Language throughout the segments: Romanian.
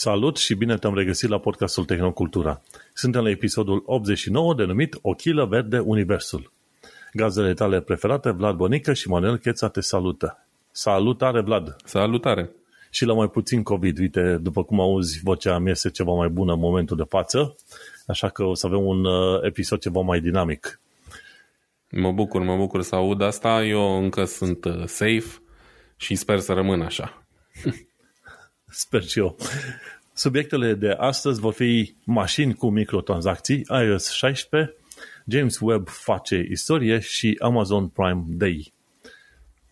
Salut și bine te-am regăsit la podcastul Tehnocultura. Suntem la episodul 89 denumit O chilă verde Universul. Gazele tale preferate, Vlad Bonică și Manuel Cheța te salută. Salutare, Vlad! Salutare! Și la mai puțin COVID, uite, după cum auzi, vocea mea este ceva mai bună în momentul de față, așa că o să avem un uh, episod ceva mai dinamic. Mă bucur, mă bucur să aud asta. Eu încă sunt uh, safe și sper să rămân așa. Sper și eu. Subiectele de astăzi vor fi mașini cu microtransacții, iOS 16, James Webb face istorie și Amazon Prime Day.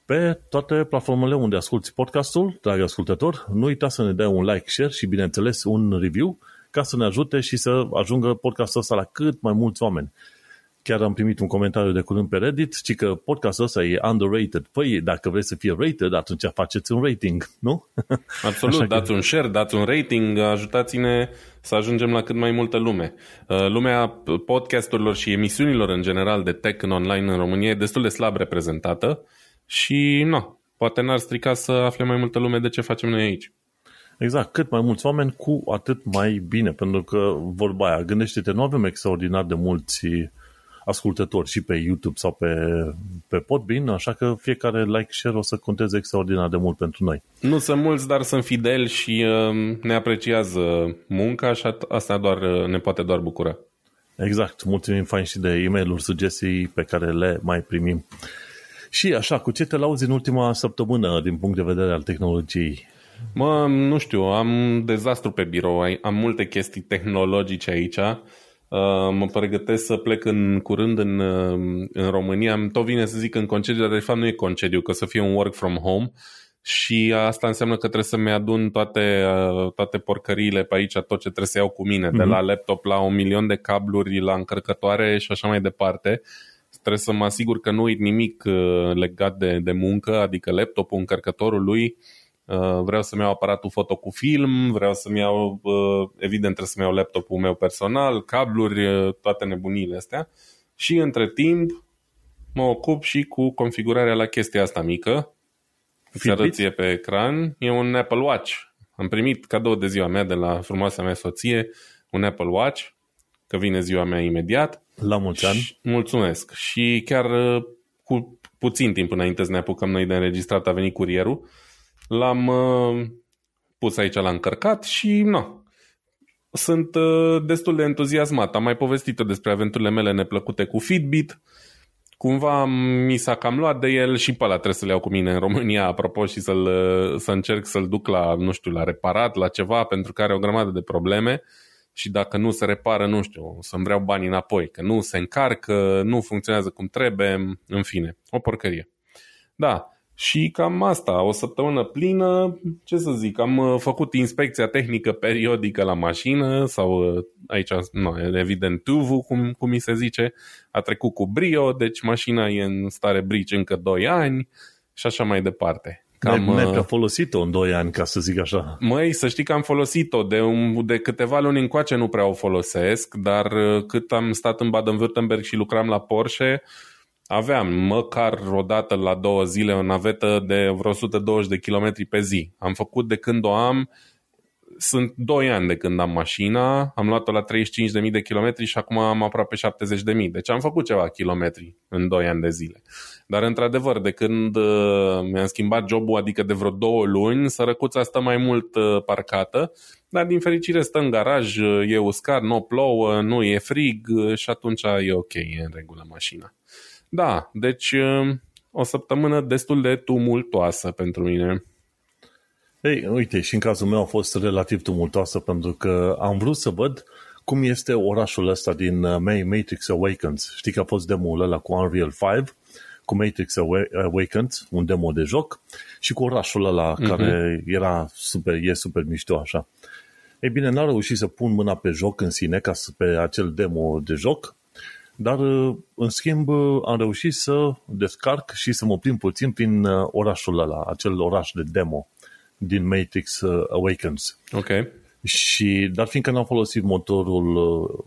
Pe toate platformele unde asculti podcastul, dragi ascultător, nu uita să ne dai un like, share și, bineînțeles, un review ca să ne ajute și să ajungă podcastul ăsta la cât mai mulți oameni. Chiar am primit un comentariu de curând pe Reddit, ci că podcastul ăsta e underrated. Păi, dacă vreți să fie rated, atunci faceți un rating, nu? Absolut, Așa dați că... un share, dați un rating, ajutați-ne să ajungem la cât mai multă lume. Uh, lumea podcasturilor și emisiunilor în general de tech în online în România e destul de slab reprezentată și, nu, poate n-ar strica să afle mai multă lume de ce facem noi aici. Exact, cât mai mulți oameni, cu atât mai bine, pentru că vorba aia, gândește-te, nu avem extraordinar de mulți ascultători și pe YouTube sau pe, pe Podbean, așa că fiecare like share o să conteze extraordinar de mult pentru noi. Nu sunt mulți, dar sunt fideli și uh, ne apreciază munca și asta doar uh, ne poate doar bucura. Exact, mulțumim fain și de e mail sugestii pe care le mai primim. Și așa, cu ce te lauzi în ultima săptămână din punct de vedere al tehnologiei? Mă, nu știu, am dezastru pe birou, am multe chestii tehnologice aici Uh, mă pregătesc să plec în curând în, uh, în România. Tot vine să zic în concediu, dar de fapt nu e concediu, că să fie un work from home și asta înseamnă că trebuie să-mi adun toate, uh, toate porcăriile pe aici, tot ce trebuie să iau cu mine, mm-hmm. de mhm. la laptop la un milion de cabluri, la încărcătoare și așa mai departe. Trebuie să mă asigur că nu uit nimic legat de, de muncă, adică laptopul, încărcătorul lui, Uh, vreau să-mi iau aparatul foto cu film, vreau să-mi iau, uh, evident trebuie să-mi iau laptopul meu personal, cabluri, uh, toate nebunile astea. Și între timp mă ocup și cu configurarea la chestia asta mică. Îți arăție pe ecran. E un Apple Watch. Am primit cadou de ziua mea de la frumoasa mea soție un Apple Watch, că vine ziua mea imediat. La mulți ani. Mulțumesc. Și chiar cu puțin timp înainte să ne apucăm noi de înregistrat a venit curierul L-am uh, pus aici la încărcat și nu. Sunt uh, destul de entuziasmat. Am mai povestit despre aventurile mele neplăcute cu Fitbit. Cumva mi s-a cam luat de el și pe ăla trebuie să-l iau cu mine în România, apropo, și să-l, uh, să încerc să-l duc la, nu știu, la reparat, la ceva, pentru că are o grămadă de probleme și dacă nu se repară, nu știu, să-mi vreau banii înapoi, că nu se încarcă, nu funcționează cum trebuie, în fine, o porcărie. Da, și cam asta, o săptămână plină, ce să zic, am uh, făcut inspecția tehnică periodică la mașină sau uh, aici, nu, evident, TUV, cum, cum mi se zice, a trecut cu brio, deci mașina e în stare brici încă 2 ani și așa mai departe. Cam, ne, ne uh, folosit-o în 2 ani, ca să zic așa. Măi, să știi că am folosit-o. De, un, de câteva luni încoace nu prea o folosesc, dar cât am stat în Baden-Württemberg și lucram la Porsche, aveam măcar o dată la două zile o navetă de vreo 120 de kilometri pe zi. Am făcut de când o am, sunt 2 ani de când am mașina, am luat-o la 35.000 de kilometri și acum am aproape 70.000. Deci am făcut ceva kilometri în 2 ani de zile. Dar într-adevăr, de când uh, mi-am schimbat jobul, adică de vreo două luni, sărăcuța stă mai mult uh, parcată, dar din fericire stă în garaj, uh, e uscat, nu plouă, nu e frig și atunci e ok, e în regulă mașina. Da, deci um, o săptămână destul de tumultoasă pentru mine. Ei, uite, și în cazul meu a fost relativ tumultoasă pentru că am vrut să văd cum este orașul ăsta din uh, Matrix Awakens. Știi că a fost demo-ul ăla cu Unreal 5, cu Matrix Awakens, un demo de joc, și cu orașul ăla uh-huh. care era super, e super mișto așa. Ei bine, n-am reușit să pun mâna pe joc în sine, ca să, pe acel demo de joc, dar, uh, în schimb, uh, am reușit să descarc și să mă plimb puțin prin uh, orașul ăla, acel oraș de demo din Matrix Awakens. Ok. Și, dar fiindcă n-am folosit motorul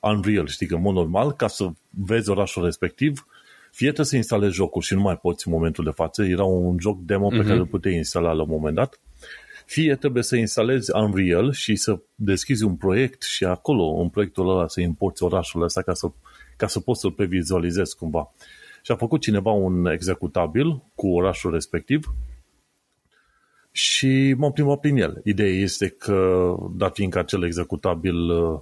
Unreal, știi că, în mod normal, ca să vezi orașul respectiv, fie trebuie să instalezi jocul și nu mai poți în momentul de față. Era un joc demo pe uh-huh. care îl puteai instala la un moment dat. Fie trebuie să instalezi Unreal și să deschizi un proiect și acolo, în proiectul ăla, să importi orașul ăsta ca să, ca să poți să-l previzualizezi cumva. Și a făcut cineva un executabil cu orașul respectiv și m-am plimbat prin el. Ideea este că, dat fiindcă acel executabil uh,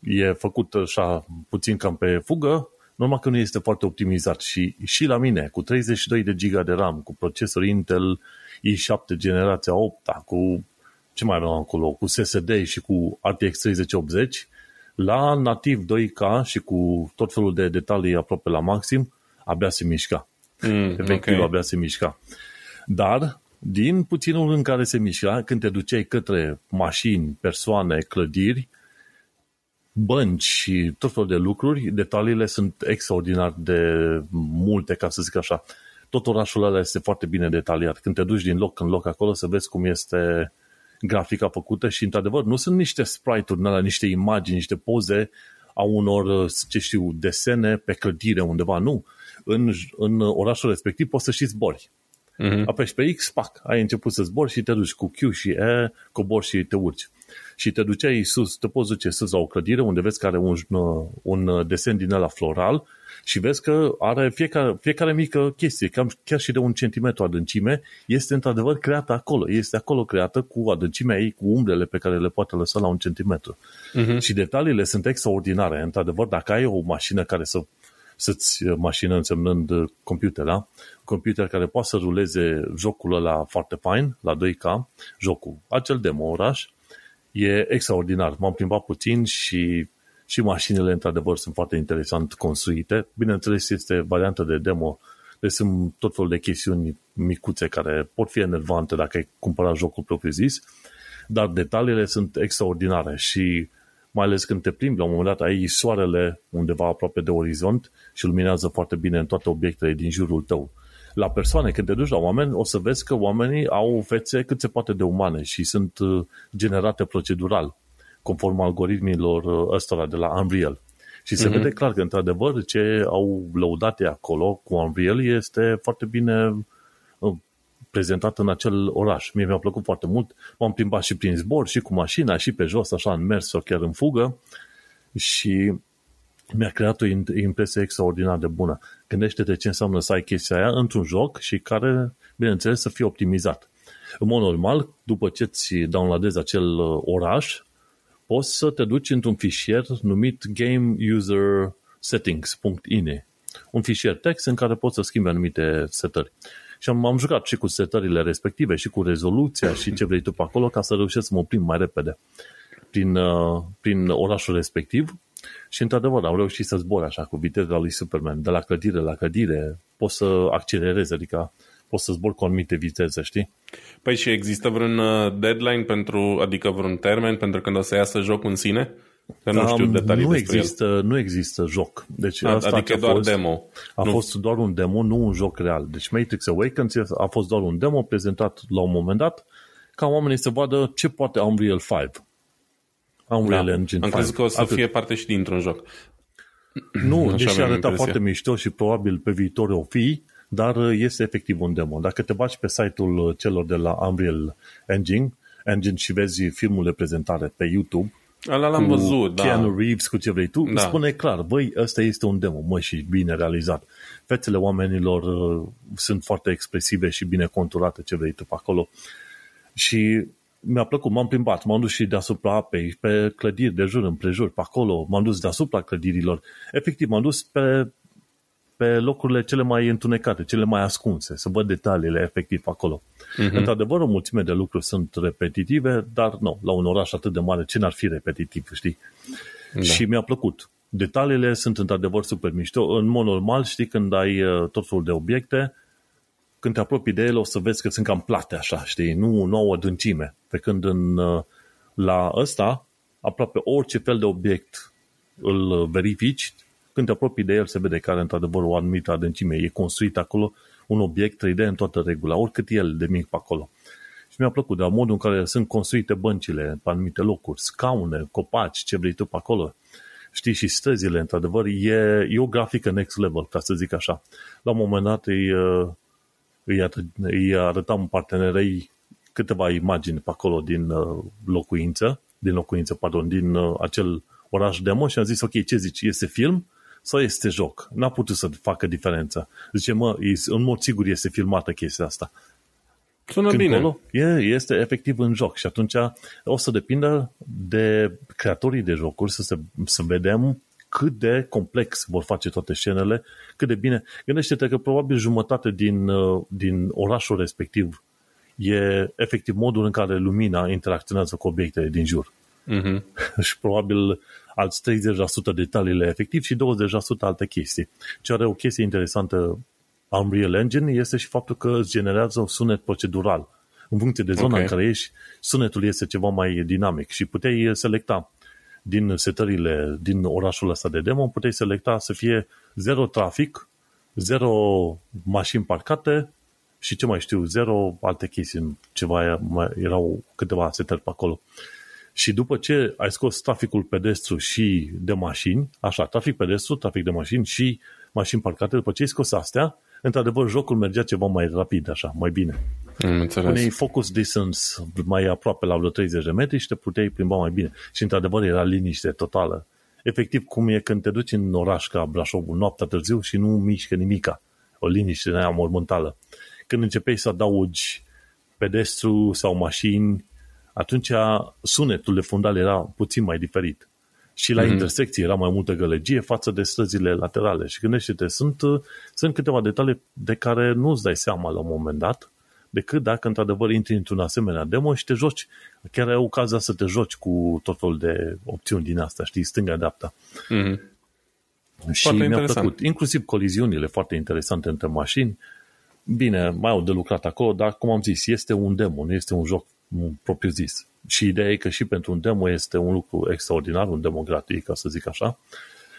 e făcut așa puțin cam pe fugă, normal că nu este foarte optimizat și, și la mine, cu 32 de giga de RAM, cu procesor Intel i7 generația 8, cu ce mai avem acolo, cu SSD și cu RTX 3080, la nativ 2K și cu tot felul de detalii aproape la maxim, abia se mișca. Mm, Efectiv, okay. abia se mișca. Dar, din puținul în care se mișca, când te duceai către mașini, persoane, clădiri, bănci și tot felul de lucruri, detaliile sunt extraordinar de multe, ca să zic așa. Tot orașul ăla este foarte bine detaliat. Când te duci din loc în loc acolo să vezi cum este grafica făcută și, într-adevăr, nu sunt niște sprite-uri, niște imagini, niște poze a unor, ce știu, desene pe clădire undeva, nu. În, în orașul respectiv poți să și zbori. Uh-huh. Apeși pe X, pac, ai început să zbori și te duci cu Q și E, cobori și te urci și te duceai sus, te poți duce sus la o clădire unde vezi că are un, un desen din ăla floral și vezi că are fiecare, fiecare mică chestie, cam, chiar și de un centimetru adâncime, este într-adevăr creată acolo. Este acolo creată cu adâncimea ei, cu umbrele pe care le poate lăsa la un centimetru. Uh-huh. Și detaliile sunt extraordinare. Într-adevăr, dacă ai o mașină care să să-ți mașină însemnând computer, da? computer care poate să ruleze jocul ăla foarte fain, la 2K, jocul, acel demo oraș, e extraordinar. M-am plimbat puțin și, și mașinile, într-adevăr, sunt foarte interesant construite. Bineînțeles, este variantă de demo, deci sunt tot felul de chestiuni micuțe care pot fi enervante dacă ai cumpărat jocul propriu-zis, dar detaliile sunt extraordinare și mai ales când te plimbi, la un moment dat ai soarele undeva aproape de orizont și luminează foarte bine în toate obiectele din jurul tău la persoane, când te duci la oameni, o să vezi că oamenii au fețe cât se poate de umane și sunt uh, generate procedural, conform algoritmilor uh, ăstora de la Unreal. Și se mm-hmm. vede clar că, într-adevăr, ce au lăudat acolo cu Unreal este foarte bine uh, prezentat în acel oraș. Mie mi-a plăcut foarte mult. M-am plimbat și prin zbor, și cu mașina, și pe jos, așa, în mers sau chiar în fugă. Și mi-a creat o impresie extraordinar de bună. Gândește-te ce înseamnă să ai chestia aia într-un joc și care, bineînțeles, să fie optimizat. În mod normal, după ce ți downloadezi acel uh, oraș, poți să te duci într-un fișier numit Game User Settings.ini. Un fișier text în care poți să schimbi anumite setări. Și am, am jucat și cu setările respective, și cu rezoluția, și ce vrei tu pe acolo, ca să reușesc să mă oprim mai repede prin, uh, prin orașul respectiv și într-adevăr am reușit să zbor așa cu viteza lui Superman, de la clădire la clădire, poți să accelerezi, adică poți să zbor cu anumite viteze, știi? Păi și există vreun uh, deadline pentru, adică vreun termen pentru când o să iasă jocul în sine? Că nu știu detalii nu există, el. nu există joc. Deci a, asta adică doar fost, demo. A nu. fost doar un demo, nu un joc real. Deci Matrix Awakens a fost doar un demo prezentat la un moment dat ca oamenii să vadă ce poate Unreal 5. Unreal da. Engine Am crezut că o să Atât. fie parte și dintr-un joc. Nu, Așa deși arăta impresia. foarte mișto și probabil pe viitor o fi, dar este efectiv un demo. Dacă te baci pe site-ul celor de la Unreal Engine, Engine și vezi filmul de prezentare pe YouTube, Ala l-am văzut, da. Keanu Reeves, cu ce vrei tu, da. spune clar, băi, ăsta este un demo, mă, și bine realizat. Fețele oamenilor uh, sunt foarte expresive și bine conturate, ce vrei tu pe acolo. Și mi-a plăcut, m-am plimbat, m-am dus și deasupra apei, pe clădiri de jur împrejur, pe acolo, m-am dus deasupra clădirilor. Efectiv, m-am dus pe, pe locurile cele mai întunecate, cele mai ascunse, să văd detaliile efectiv acolo. Uh-huh. Într-adevăr, o mulțime de lucruri sunt repetitive, dar nu, la un oraș atât de mare, ce n-ar fi repetitiv, știi? Da. Și mi-a plăcut. Detaliile sunt într-adevăr super mișto. În mod normal, știi, când ai uh, tot felul de obiecte, când te apropii de ele o să vezi că sunt cam plate așa, știi, nu, nu au adâncime. Pe când în, uh, la ăsta, aproape orice fel de obiect îl verifici, când te apropii de el se vede că are într-adevăr o anumită adâncime. E construit acolo un obiect 3D în toată regula, oricât el de mic pe acolo. Și mi-a plăcut de modul în care sunt construite băncile pe anumite locuri, scaune, copaci, ce vrei tu pe acolo. Știi, și străzile, într-adevăr, e, e o grafică next level, ca să zic așa. La un moment dat îi, uh, îi, îi arătam partenerei câteva imagini pe acolo din uh, locuință, din locuință, pardon, din uh, acel oraș demo și am zis, ok, ce zici, este film sau este joc? N-a putut să facă diferența. Zice, mă, în mod sigur este filmată chestia asta. Sună Când bine. Acolo, e, este efectiv în joc și atunci o să depindă de creatorii de jocuri să, se, să vedem cât de complex vor face toate scenele, cât de bine. Gândește-te că probabil jumătate din, uh, din orașul respectiv e efectiv modul în care lumina interacționează cu obiectele din jur. Uh-huh. și probabil alți 30% detaliile efectiv și 20% alte chestii. Ce are o chestie interesantă Unreal Engine este și faptul că îți generează un sunet procedural. În funcție de zona okay. în care ești, sunetul este ceva mai dinamic și puteai selecta din setările din orașul ăsta de demo, puteai selecta să fie zero trafic, zero mașini parcate și ce mai știu, zero alte chestii, ceva, mai, erau câteva setări pe acolo. Și după ce ai scos traficul pedestru și de mașini, așa, trafic pedestru, trafic de mașini și mașini parcate, după ce ai scos astea, într-adevăr, jocul mergea ceva mai rapid, așa, mai bine. Puneai focus distance mai aproape la vreo 30 de metri și te puteai plimba mai bine. Și într-adevăr era liniște totală. Efectiv, cum e când te duci în oraș ca Brașovul noaptea târziu și nu mișcă nimica. O liniște în aia mormântală. Când începeai să adaugi pedestru sau mașini, atunci sunetul de fundal era puțin mai diferit. Și la mm-hmm. intersecții era mai multă gălăgie față de străzile laterale. Și gândește-te, sunt, sunt câteva detalii de care nu îți dai seama la un moment dat, decât dacă într-adevăr intri într-un asemenea demo și te joci, chiar ai ocazia să te joci cu tot felul de opțiuni din asta, știi, stânga-dreapta. Mm-hmm. Și foarte mi-a plăcut. Inclusiv coliziunile foarte interesante între mașini. Bine, mai au de lucrat acolo, dar cum am zis, este un demo, nu este un joc propriu zis. Și ideea e că și pentru un demo este un lucru extraordinar, un demo gratuit, ca să zic așa.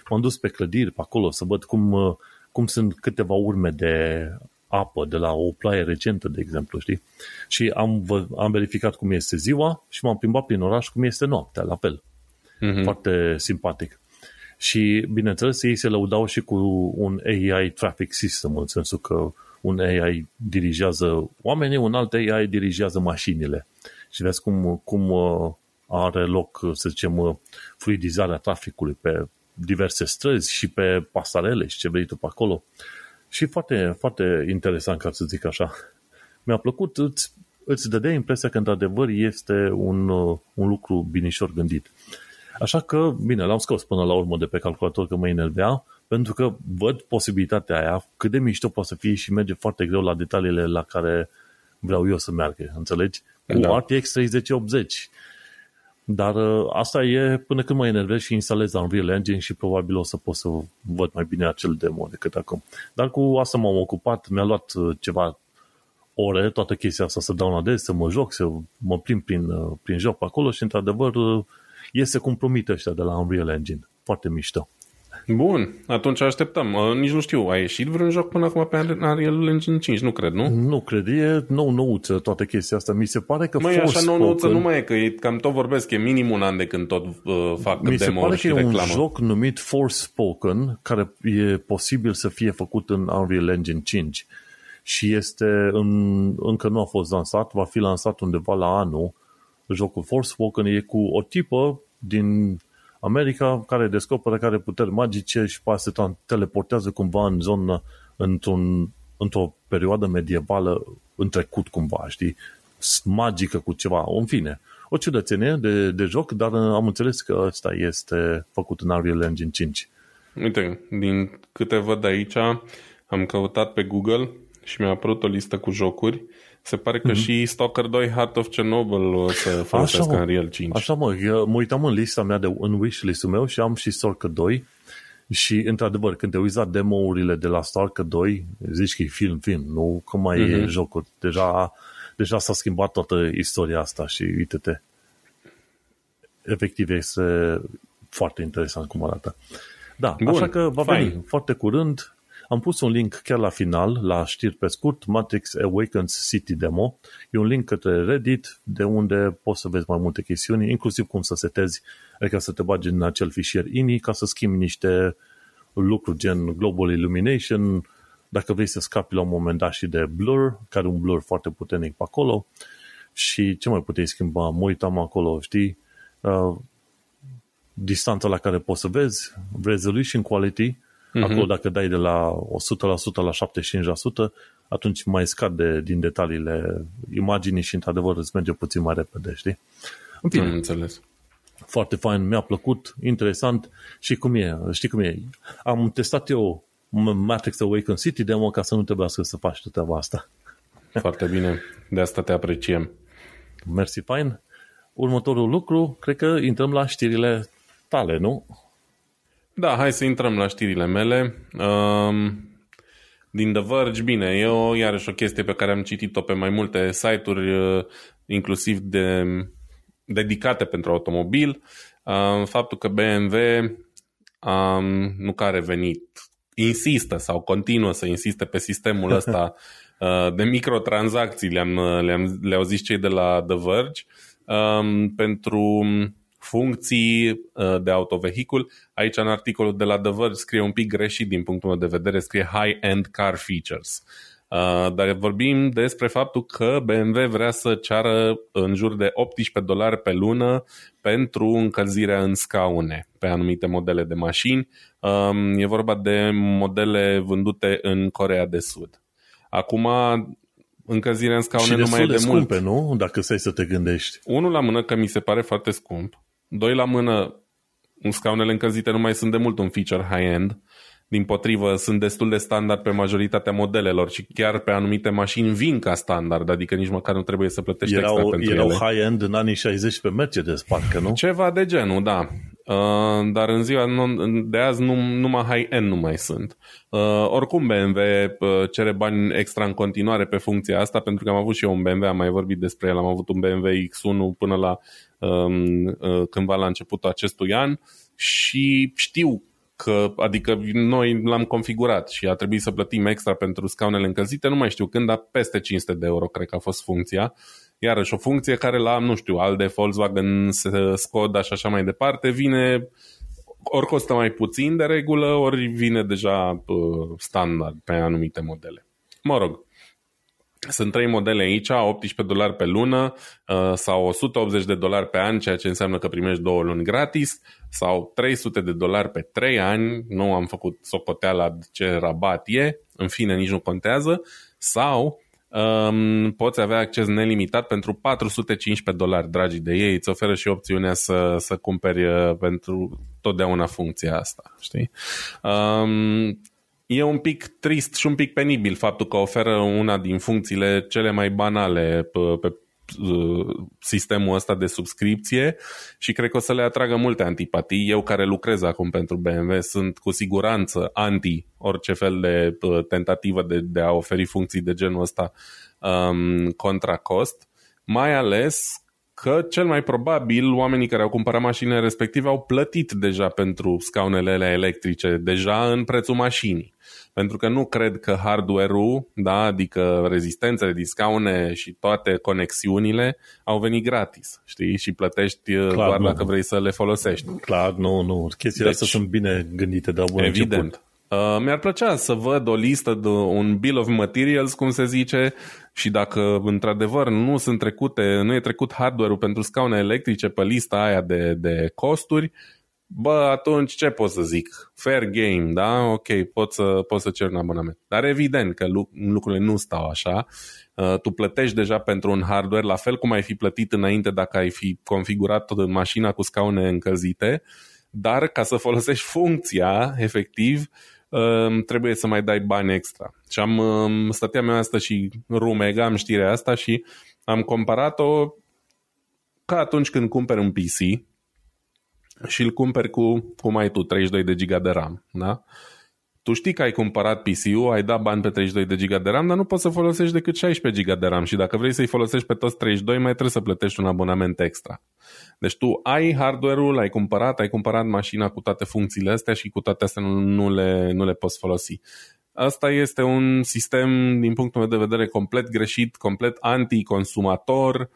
M-am dus pe clădiri, pe acolo, să văd cum, cum sunt câteva urme de apă de la o ploaie recentă, de exemplu, știi? Și am, am verificat cum este ziua și m-am plimbat prin oraș cum este noaptea, la fel. Mm-hmm. Foarte simpatic. Și, bineînțeles, ei se lăudau și cu un AI traffic system, în sensul că un AI dirigează oamenii, un alt AI dirigează mașinile și vezi cum, cum uh, are loc, să zicem, uh, fluidizarea traficului pe diverse străzi și pe pasarele și ce vrei tu pe acolo. Și foarte, foarte interesant, ca să zic așa. Mi-a plăcut, îți, îți dădea impresia că într-adevăr este un, uh, un lucru binișor gândit. Așa că, bine, l-am scos până la urmă de pe calculator că mă enervea, pentru că văd posibilitatea aia, cât de mișto poate să fie și merge foarte greu la detaliile la care vreau eu să meargă, înțelegi? cu da. RTX 3080. Dar uh, asta e până când mă enervez și instalez Unreal Engine și probabil o să pot să văd mai bine acel demo decât acum. Dar cu asta m-am ocupat, mi-a luat uh, ceva ore, toată chestia asta să dau la des, să mă joc, să mă plim prin, uh, prin joc pe acolo și într-adevăr iese cum promit ăștia de la Unreal Engine. Foarte mișto. Bun, atunci așteptăm. Uh, nici nu știu, a ieșit vreun joc până acum pe Unreal Engine 5? Nu cred, nu? Nu cred, e nou nouță toată chestia asta. Mi se pare că Măi, așa nou nouță nu mai e, că e, cam tot vorbesc, e minim un an de când tot uh, fac Mi se pare că e reclamă. un joc numit Forspoken, care e posibil să fie făcut în Unreal Engine 5 și este în, încă nu a fost lansat, va fi lansat undeva la anul. Jocul Forspoken e cu o tipă din America care descoperă care puteri magice și poate se teleportează cumva în zonă, într-un, într-o perioadă medievală în trecut cumva, știi? Magică cu ceva, în fine. O ciudățenie de, de joc, dar am înțeles că ăsta este făcut în Unreal Engine 5. Uite, din câte văd aici, am căutat pe Google și mi-a apărut o listă cu jocuri se pare că mm-hmm. și Stalker 2 Heart of Chernobyl o să folosească în Real 5. Așa mă, eu mă uitam în lista mea, de, în wishlist-ul meu și am și Stalker 2 și într-adevăr, când te uiți la demo-urile de la Stalker 2, zici că e film, film, nu că mai mm-hmm. e mhm. jocul. Deja, deja s-a schimbat toată istoria asta și uite-te. Efectiv, este foarte interesant cum arată. Da, Bun, așa că va fine. veni foarte curând am pus un link chiar la final, la știri pe scurt, Matrix Awakens City Demo. E un link către Reddit, de unde poți să vezi mai multe chestiuni, inclusiv cum să setezi, adică să te bagi în acel fișier INI ca să schimbi niște lucruri gen Global Illumination, dacă vrei să scapi la un moment dat și de blur, care un blur foarte puternic pe acolo, și ce mai puteai schimba? Mă uitam acolo, știi? Uh, distanța la care poți să vezi, resolution quality, uh-huh. acolo dacă dai de la 100% la 75%, atunci mai scade din detaliile imaginii și într-adevăr îți merge puțin mai repede, știi? În fine, Am înțeles. Foarte fain, mi-a plăcut, interesant și cum e, știi cum e. Am testat eu Matrix Awaken City demo ca să nu trebuiască să faci treaba asta. Foarte bine, de asta te apreciem. Mersi, fain. Următorul lucru, cred că intrăm la știrile tale, nu? Da, hai să intrăm la știrile mele. Um, din The Verge, bine, e o, iarăși o chestie pe care am citit-o pe mai multe site-uri, uh, inclusiv de, dedicate pentru automobil. Um, faptul că BMW um, nu care venit insistă sau continuă să insiste pe sistemul ăsta uh, de microtransacții, le-am, le-am, le-au zis cei de la The Verge, um, pentru funcții uh, de autovehicul. Aici în articolul de la The Verge scrie un pic greșit din punctul meu de vedere, scrie high-end car features. Uh, dar vorbim despre faptul că BMW vrea să ceară în jur de 18 dolari pe lună pentru încălzirea în scaune pe anumite modele de mașini. Um, e vorba de modele vândute în Corea de Sud. Acum, încălzirea în scaune nu mai e de, de scumpe, mult. nu? Dacă stai să te gândești. Unul la mână, că mi se pare foarte scump. Doi la mână, scaunele încălzite nu mai sunt de mult un feature high-end. Din potrivă, sunt destul de standard pe majoritatea modelelor și chiar pe anumite mașini vin ca standard, adică nici măcar nu trebuie să plătești erau, extra pentru erau ele. high-end în anii 60 pe Mercedes, parcă, nu? Ceva de genul, da. Uh, dar în ziua de azi nu, numai high-end nu mai sunt. Uh, oricum BMW uh, cere bani extra în continuare pe funcția asta, pentru că am avut și eu un BMW, am mai vorbit despre el, am avut un BMW X1 până la um, uh, cândva la începutul acestui an și știu că, adică noi l-am configurat și a trebuit să plătim extra pentru scaunele încălzite, nu mai știu când, dar peste 500 de euro cred că a fost funcția. Iarăși o funcție care la, nu știu, al de Volkswagen, Skoda și așa mai departe, vine ori costă mai puțin de regulă, ori vine deja uh, standard pe anumite modele. Mă rog, sunt trei modele aici, 18 dolari pe lună uh, sau 180 de dolari pe an, ceea ce înseamnă că primești două luni gratis, sau 300 de dolari pe 3 ani, nu am făcut socoteala de ce rabat e, în fine nici nu contează, sau um, poți avea acces nelimitat pentru 415 dolari, dragii de ei, îți oferă și opțiunea să, să cumperi uh, pentru totdeauna funcția asta, știi? Um, e un pic trist și un pic penibil faptul că oferă una din funcțiile cele mai banale pe, pe sistemul ăsta de subscripție și cred că o să le atragă multe antipatii. Eu care lucrez acum pentru BMW sunt cu siguranță anti orice fel de tentativă de, de a oferi funcții de genul ăsta um, contra cost, mai ales că cel mai probabil oamenii care au cumpărat mașinile respective au plătit deja pentru scaunele electrice, deja în prețul mașinii. Pentru că nu cred că hardware-ul, da, adică rezistențele din scaune și toate conexiunile au venit gratis, știi? Și plătești uh, Clar, doar nu. dacă vrei să le folosești. Clar, nu, nu. Chestiile deci, astea sunt bine gândite de la bun Evident. Început. Uh, mi-ar plăcea să văd o listă, de un bill of materials, cum se zice, și dacă într-adevăr nu sunt trecute, nu e trecut hardware-ul pentru scaune electrice pe lista aia de, de costuri, bă, atunci ce pot să zic? Fair game, da? Ok, pot să, pot să cer un abonament. Dar evident că lucrurile nu stau așa. Uh, tu plătești deja pentru un hardware, la fel cum ai fi plătit înainte dacă ai fi configurat tot mașina cu scaune încălzite, dar ca să folosești funcția, efectiv, uh, trebuie să mai dai bani extra. Și am, um, stăteam eu asta și rumegam știrea asta și am comparat-o ca atunci când cumperi un PC, și îl cumperi cu, cum ai tu, 32 de giga de RAM. Da? Tu știi că ai cumpărat PC-ul, ai dat bani pe 32 de giga de RAM, dar nu poți să folosești decât 16 giga de RAM și dacă vrei să-i folosești pe toți 32, mai trebuie să plătești un abonament extra. Deci tu ai hardware-ul, l-ai cumpărat, ai cumpărat mașina cu toate funcțiile astea și cu toate astea nu, nu, le, nu le poți folosi. Asta este un sistem, din punctul meu de vedere, complet greșit, complet anti-consumator, Uh,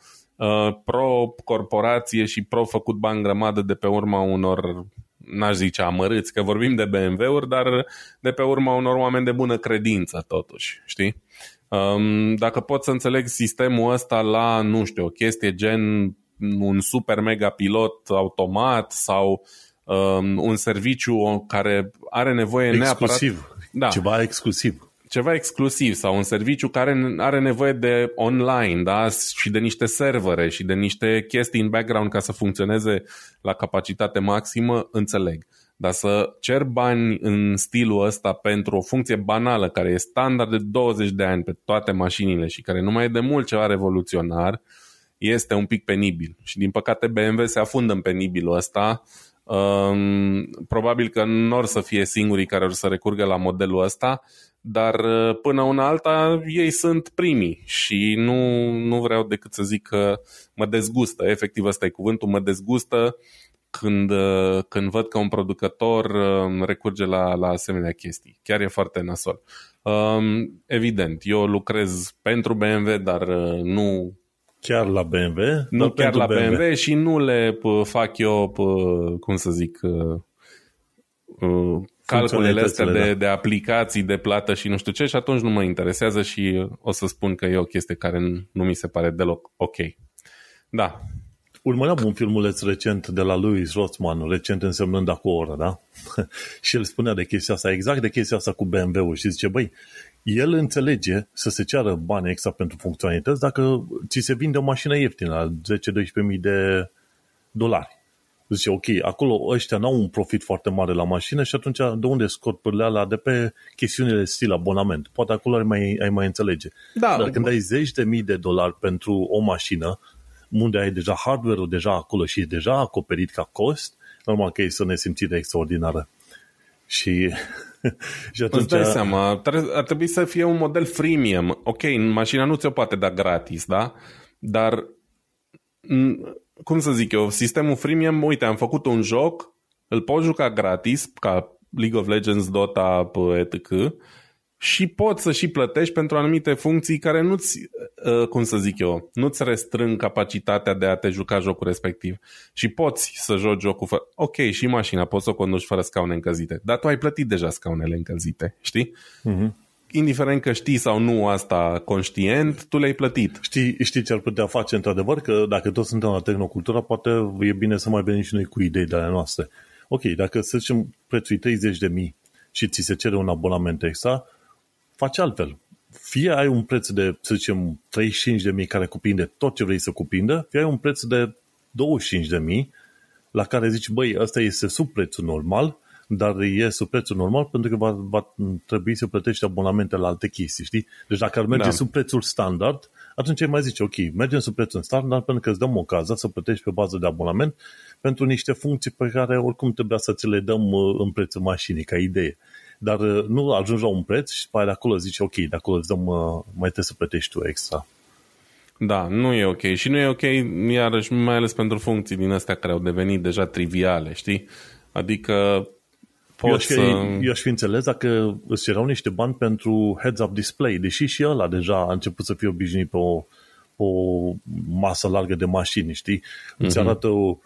pro-corporație și pro-făcut bani grămadă de pe urma unor n-aș zice amărâți, că vorbim de BMW-uri, dar de pe urma unor oameni de bună credință, totuși, știi? Um, dacă pot să înțeleg sistemul ăsta la, nu știu, o chestie gen un super mega pilot automat sau um, un serviciu care are nevoie exclusiv. neapărat... Da. Ceva exclusiv ceva exclusiv sau un serviciu care are nevoie de online da? și de niște servere și de niște chestii în background ca să funcționeze la capacitate maximă, înțeleg. Dar să cer bani în stilul ăsta pentru o funcție banală care e standard de 20 de ani pe toate mașinile și care nu mai e de mult ceva revoluționar, este un pic penibil. Și din păcate BMW se afundă în penibilul ăsta. Um, probabil că nu or să fie singurii care or să recurgă la modelul ăsta, dar uh, până una alta ei sunt primii și nu, nu vreau decât să zic că mă dezgustă, efectiv ăsta e cuvântul, mă dezgustă când, uh, când văd că un producător uh, recurge la, la asemenea chestii. Chiar e foarte nasol. Um, evident, eu lucrez pentru BMW, dar nu chiar la BMW, nu chiar la BMW. BMW și nu le fac eu, cum să zic, calculele astea de, da. de aplicații de plată și nu știu ce și atunci nu mă interesează și o să spun că e o chestie care nu mi se pare deloc ok. Da. Urmăream un filmuleț recent de la Louis Rothman, recent însemnând acum o oră, da? și el spunea de chestia asta, exact de chestia asta cu BMW-ul și zice, băi, el înțelege să se ceară bani extra pentru funcționalități dacă ți se vinde o mașină ieftină la 10-12 de dolari. Zice, ok, acolo ăștia n-au un profit foarte mare la mașină și atunci de unde scot pârleala de pe chestiunile stil abonament? Poate acolo ai mai, ai mai înțelege. Da, Dar când ai zeci de mii de dolari pentru o mașină, unde ai deja hardware-ul deja acolo și e deja acoperit ca cost, normal că e să ne simți de extraordinară. Și, și atunci... Îți dai seama, ar trebui să fie un model freemium. Ok, mașina nu ți-o poate da gratis, da? Dar cum să zic eu, sistemul freemium, uite, am făcut un joc, îl poți juca gratis, ca League of Legends, Dota, etc. Și poți să și plătești pentru anumite funcții care nu-ți, uh, cum să zic eu, nu-ți restrâng capacitatea de a te juca jocul respectiv. Și poți să joci jocul fără... Ok, și mașina poți să o conduci fără scaune încălzite, dar tu ai plătit deja scaunele încălzite, știi? Uh-huh indiferent că știi sau nu asta conștient, tu le-ai plătit. Știi, știi ce ar putea face într-adevăr? Că dacă toți suntem la tehnocultură, poate e bine să mai venim și noi cu idei de ale noastre. Ok, dacă să zicem prețul 30 de mii și ți se cere un abonament extra, faci altfel. Fie ai un preț de, să zicem, 35 de mii care cuprinde tot ce vrei să cuprindă, fie ai un preț de 25 de mii la care zici, băi, ăsta este sub prețul normal, dar e sub prețul normal pentru că va, va trebui să plătești abonamente la alte chestii, știi? Deci dacă ar merge da. sub prețul standard, atunci ai mai zice, ok, mergem sub prețul standard pentru că îți dăm ocazia să plătești pe bază de abonament pentru niște funcții pe care oricum trebuia să ți le dăm uh, în prețul mașinii, ca idee. Dar uh, nu ajungi la un preț și pe de acolo zici, ok, de acolo îți dăm, uh, mai trebuie să plătești tu extra. Da, nu e ok. Și nu e ok, iarăși, mai ales pentru funcții din astea care au devenit deja triviale, știi? Adică eu aș, să... eu aș fi înțeles dacă îți cerau niște bani pentru heads-up display, deși și ăla deja a început să fie obișnuit pe o, pe o masă largă de mașini, știi? Mm-hmm. Îți mhm. arată o,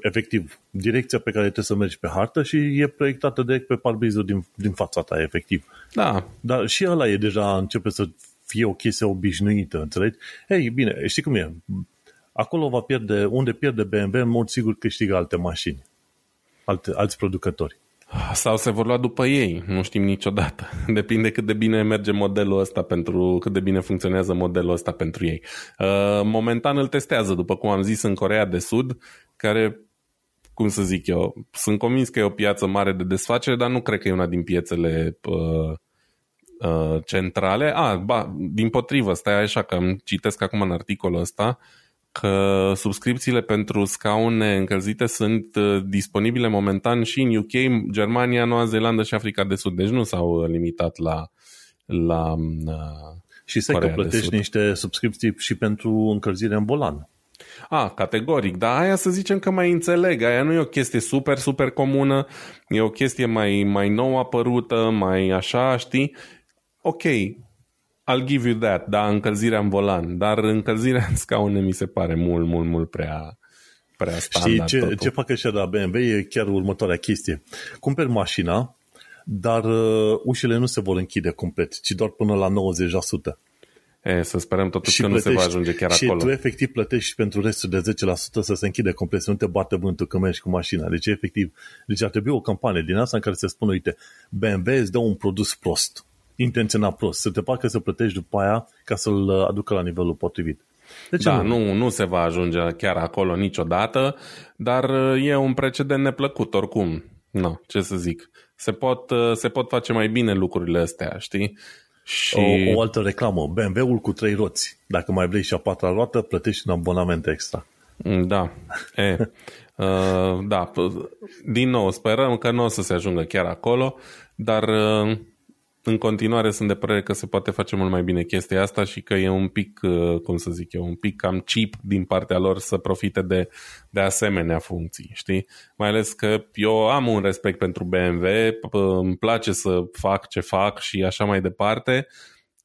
efectiv direcția pe care trebuie să mergi pe hartă și e proiectată direct pe parbrizul din, din fața ta, efectiv. Da. Dar și ăla e deja începe să fie o chestie obișnuită, înțelegi? Ei, bine, știi cum e? Acolo va pierde, unde pierde BMW, în mod sigur câștigă alte mașini, alte, alți producători. Sau se vor lua după ei, nu știm niciodată. Depinde cât de bine merge modelul ăsta pentru, cât de bine funcționează modelul ăsta pentru ei. Uh, momentan îl testează, după cum am zis, în Corea de Sud, care, cum să zic eu, sunt convins că e o piață mare de desfacere, dar nu cred că e una din piețele uh, uh, centrale. Ah, ba, din potrivă, stai așa că îmi citesc acum în articolul ăsta, uh, că subscripțiile pentru scaune încălzite sunt uh, disponibile momentan și în UK, Germania, Noua Zeelandă și Africa de Sud. Deci nu s-au uh, limitat la, la uh, Și să că plătești niște subscripții și pentru încălzire în volan. A, categoric, dar aia să zicem că mai înțeleg, aia nu e o chestie super, super comună, e o chestie mai, mai nou apărută, mai așa, știi? Ok, I'll give you that, da, încălzirea în volan, dar încălzirea în scaune mi se pare mult, mult, mult prea, prea standard. Știi ce, ce fac ăștia de la BMW e chiar următoarea chestie. Cumperi mașina, dar uh, ușile nu se vor închide complet, ci doar până la 90%. E, să sperăm totuși și că plătești, nu se va ajunge chiar și acolo. Și tu efectiv plătești pentru restul de 10% să se închide complet, să nu te bate vântul când mergi cu mașina. Deci efectiv, deci ar trebui o campanie din asta în care se spune, uite, BMW îți dă un produs prost, intenționat prost, să te facă să plătești după aia ca să-l aducă la nivelul potrivit. De ce da, nu? nu, nu se va ajunge chiar acolo niciodată, dar e un precedent neplăcut oricum. No, ce să zic. Se pot, se pot face mai bine lucrurile astea, știi? Și... O, o altă reclamă, BMW-ul cu trei roți. Dacă mai vrei și a patra roată, plătești un abonament extra. Da. E, uh, da. Din nou, sperăm că nu o să se ajungă chiar acolo, dar uh, în continuare sunt de părere că se poate face mult mai bine chestia asta și că e un pic, uh, cum să zic eu, un pic cam cheap din partea lor să profite de, de asemenea funcții, știi? Mai ales că eu am un respect pentru BMW, îmi place să fac ce fac și așa mai departe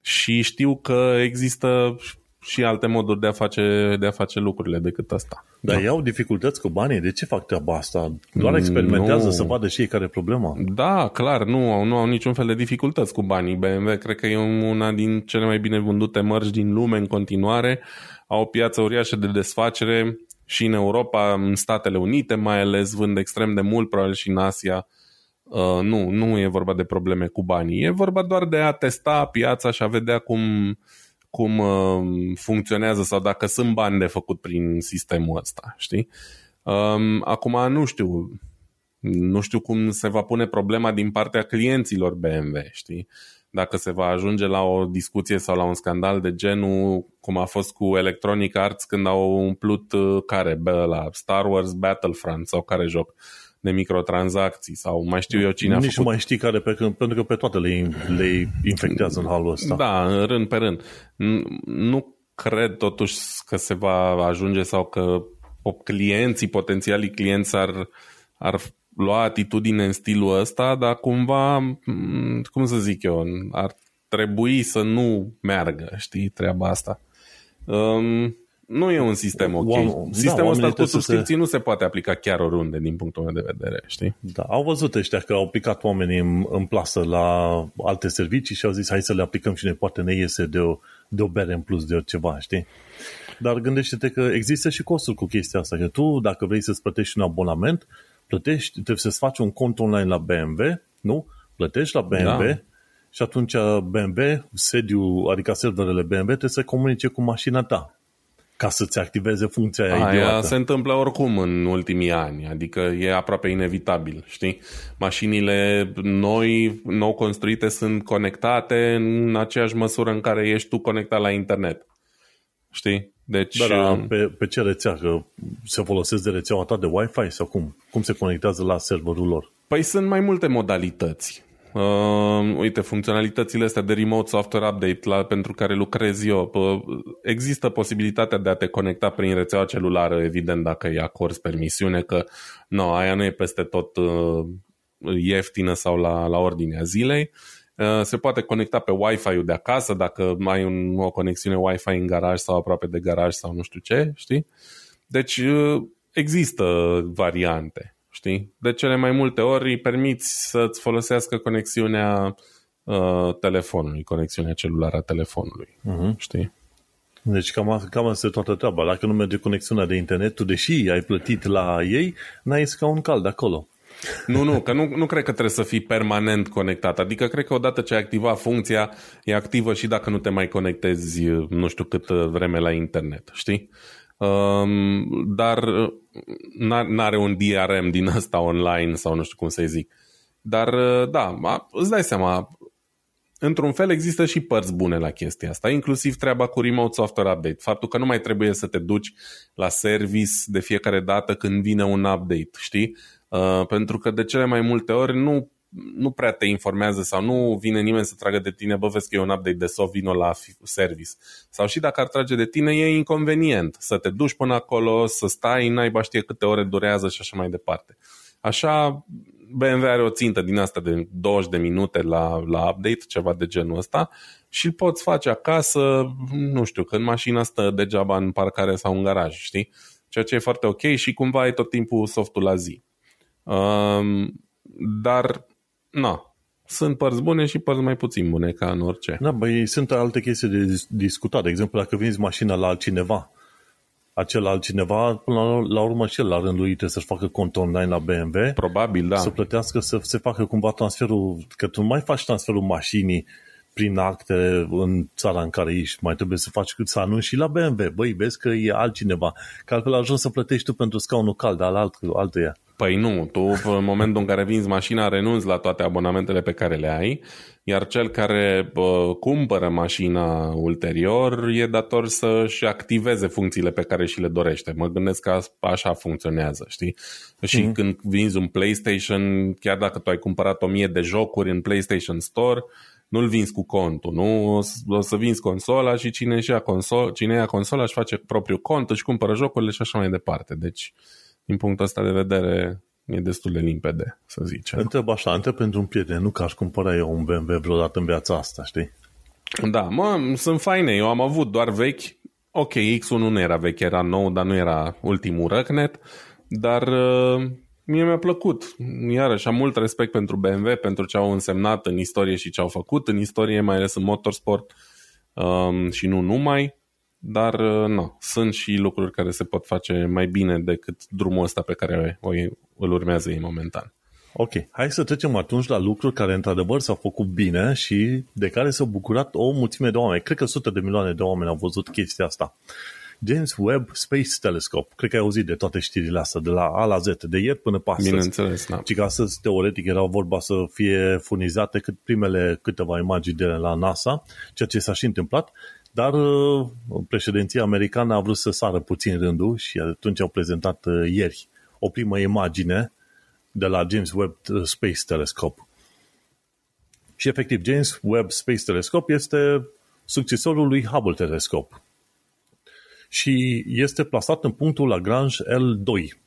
și știu că există și alte moduri de a face, de a face lucrurile decât asta. Dar da. ei au dificultăți cu banii? De ce fac treaba asta? Doar experimentează nu. să vadă și ei care e problema? Da, clar, nu au, nu au niciun fel de dificultăți cu banii. BMW cred că e una din cele mai bine vândute mărci din lume în continuare. Au o piață uriașă de desfacere și în Europa, în Statele Unite mai ales, vând extrem de mult, probabil și în Asia. Uh, nu, nu e vorba de probleme cu banii. E vorba doar de a testa piața și a vedea cum cum uh, funcționează sau dacă sunt bani de făcut prin sistemul ăsta, știi? Um, acum nu știu, nu știu cum se va pune problema din partea clienților BMW, știi? Dacă se va ajunge la o discuție sau la un scandal de genul cum a fost cu Electronic Arts când au umplut uh, care, la Star Wars Battlefront sau care joc de microtransacții sau mai știu eu cine Nici a făcut. nu mai știi care, pe, pentru că pe toate le, le infectează în halul ăsta. Da, rând pe rând. Nu cred totuși că se va ajunge sau că clienții, potențialii clienți ar, ar lua atitudine în stilul ăsta, dar cumva, cum să zic eu, ar trebui să nu meargă, știi, treaba asta. Um, nu e un sistem ok. Oam- Sistemul da, ăsta cu subscripții se... nu se poate aplica chiar oriunde din punctul meu de vedere, știi? Da, au văzut ăștia că au picat oamenii în, în plasă la alte servicii și au zis hai să le aplicăm și ne poate ne iese de o, de o bere în plus de ceva, știi? Dar gândește-te că există și costuri cu chestia asta, că tu dacă vrei să-ți plătești un abonament, plătești, trebuie să-ți faci un cont online la BMW, nu? Plătești la BMW da. și atunci BMW, sediu, adică serverele BMW, trebuie să comunice cu mașina ta ca să-ți activeze funcția aia, aia idiotă. se întâmplă oricum în ultimii ani, adică e aproape inevitabil, știi? Mașinile noi, nou construite sunt conectate în aceeași măsură în care ești tu conectat la internet. Știi? Deci, da, da, pe, pe ce rețea? Că se folosesc de rețeaua ta de Wi-Fi sau cum? Cum se conectează la serverul lor? Păi sunt mai multe modalități. Uh, uite, funcționalitățile astea de remote software update la, pentru care lucrez eu, uh, există posibilitatea de a te conecta prin rețeaua celulară, evident, dacă îi acorzi permisiune, că nu, aia nu e peste tot uh, ieftină sau la, la ordinea zilei. Uh, se poate conecta pe Wi-Fi-ul de acasă, dacă ai un, o conexiune Wi-Fi în garaj sau aproape de garaj sau nu știu ce, știi? Deci uh, există variante știi? De cele mai multe ori îi permiți să-ți folosească conexiunea uh, telefonului, conexiunea celulară a telefonului, uh-huh. știi? Deci cam, cam asta e toată treaba. Dacă nu merge conexiunea de internet, tu deși ai plătit la ei, n-ai un cald acolo. Nu, nu, că nu, nu cred că trebuie să fii permanent conectat. Adică cred că odată ce ai activat funcția, e activă și dacă nu te mai conectezi nu știu cât vreme la internet, știi? Um, dar n-are un DRM din ăsta online sau nu știu cum să-i zic. Dar uh, da, îți dai seama, într-un fel există și părți bune la chestia asta, inclusiv treaba cu Remote Software Update. Faptul că nu mai trebuie să te duci la service de fiecare dată când vine un update, știi? Uh, pentru că de cele mai multe ori nu nu prea te informează sau nu vine nimeni să tragă de tine, bă, vezi că e un update de soft, vino la service. Sau și dacă ar trage de tine, e inconvenient să te duci până acolo, să stai, n-ai știe câte ore durează și așa mai departe. Așa, BMW are o țintă din asta de 20 de minute la, la update, ceva de genul ăsta, și îl poți face acasă, nu știu, când mașina stă degeaba în parcare sau în garaj, știi? Ceea ce e foarte ok și cumva ai tot timpul softul la zi. Um, dar Na, sunt părți bune și părți mai puțin bune, ca în orice. Da, băi, sunt alte chestii de discutat. De exemplu, dacă vinzi mașina la altcineva, acel altcineva, până la, la urmă și el la rândul lui trebuie să-și facă cont online la BMW. Probabil, da. Să plătească, să se facă cumva transferul, că tu nu mai faci transferul mașinii prin acte în țara în care ești, mai trebuie să faci cât să anunți și la BMW. Băi, vezi că e altcineva, că altfel ajungi să plătești tu pentru scaunul cald al alt, altuia. Păi nu, tu în momentul în care vinzi mașina renunți la toate abonamentele pe care le ai, iar cel care bă, cumpără mașina ulterior e dator să-și activeze funcțiile pe care și le dorește. Mă gândesc că așa funcționează, știi? Și mm-hmm. când vinzi un PlayStation, chiar dacă tu ai cumpărat o mie de jocuri în PlayStation Store, nu-l vinzi cu contul, nu? O să vinzi consola și cine, ia consol, cine ia consola își face propriul cont, își cumpără jocurile și așa mai departe. Deci, din punctul ăsta de vedere, e destul de limpede, să zicem. Întreb așa, întreb pentru un prieten, nu că aș cumpăra eu un BMW vreodată în viața asta, știi? Da, mă, sunt faine, eu am avut doar vechi, ok, X1 nu era vechi, era nou, dar nu era ultimul răcnet, dar uh, mie mi-a plăcut. Iarăși am mult respect pentru BMW, pentru ce au însemnat în istorie și ce au făcut în istorie, mai ales în motorsport um, și nu numai. Dar, uh, nu, sunt și lucruri care se pot face mai bine decât drumul ăsta pe care o, îl urmează ei momentan. Ok, hai să trecem atunci la lucruri care într-adevăr s-au făcut bine și de care s-au bucurat o mulțime de oameni. Cred că sute de milioane de oameni au văzut chestia asta. James Webb Space Telescope. Cred că ai auzit de toate știrile astea, de la A la Z, de ieri până pe astăzi. Bineînțeles, da. Și că astăzi, teoretic, erau vorba să fie furnizate cât primele câteva imagini de la NASA, ceea ce s-a și întâmplat, dar uh, președinția americană a vrut să sară puțin rândul și atunci au prezentat uh, ieri o primă imagine de la James Webb uh, Space Telescope. Și efectiv, James Webb Space Telescope este succesorul lui Hubble Telescope. Și este plasat în punctul Lagrange L2,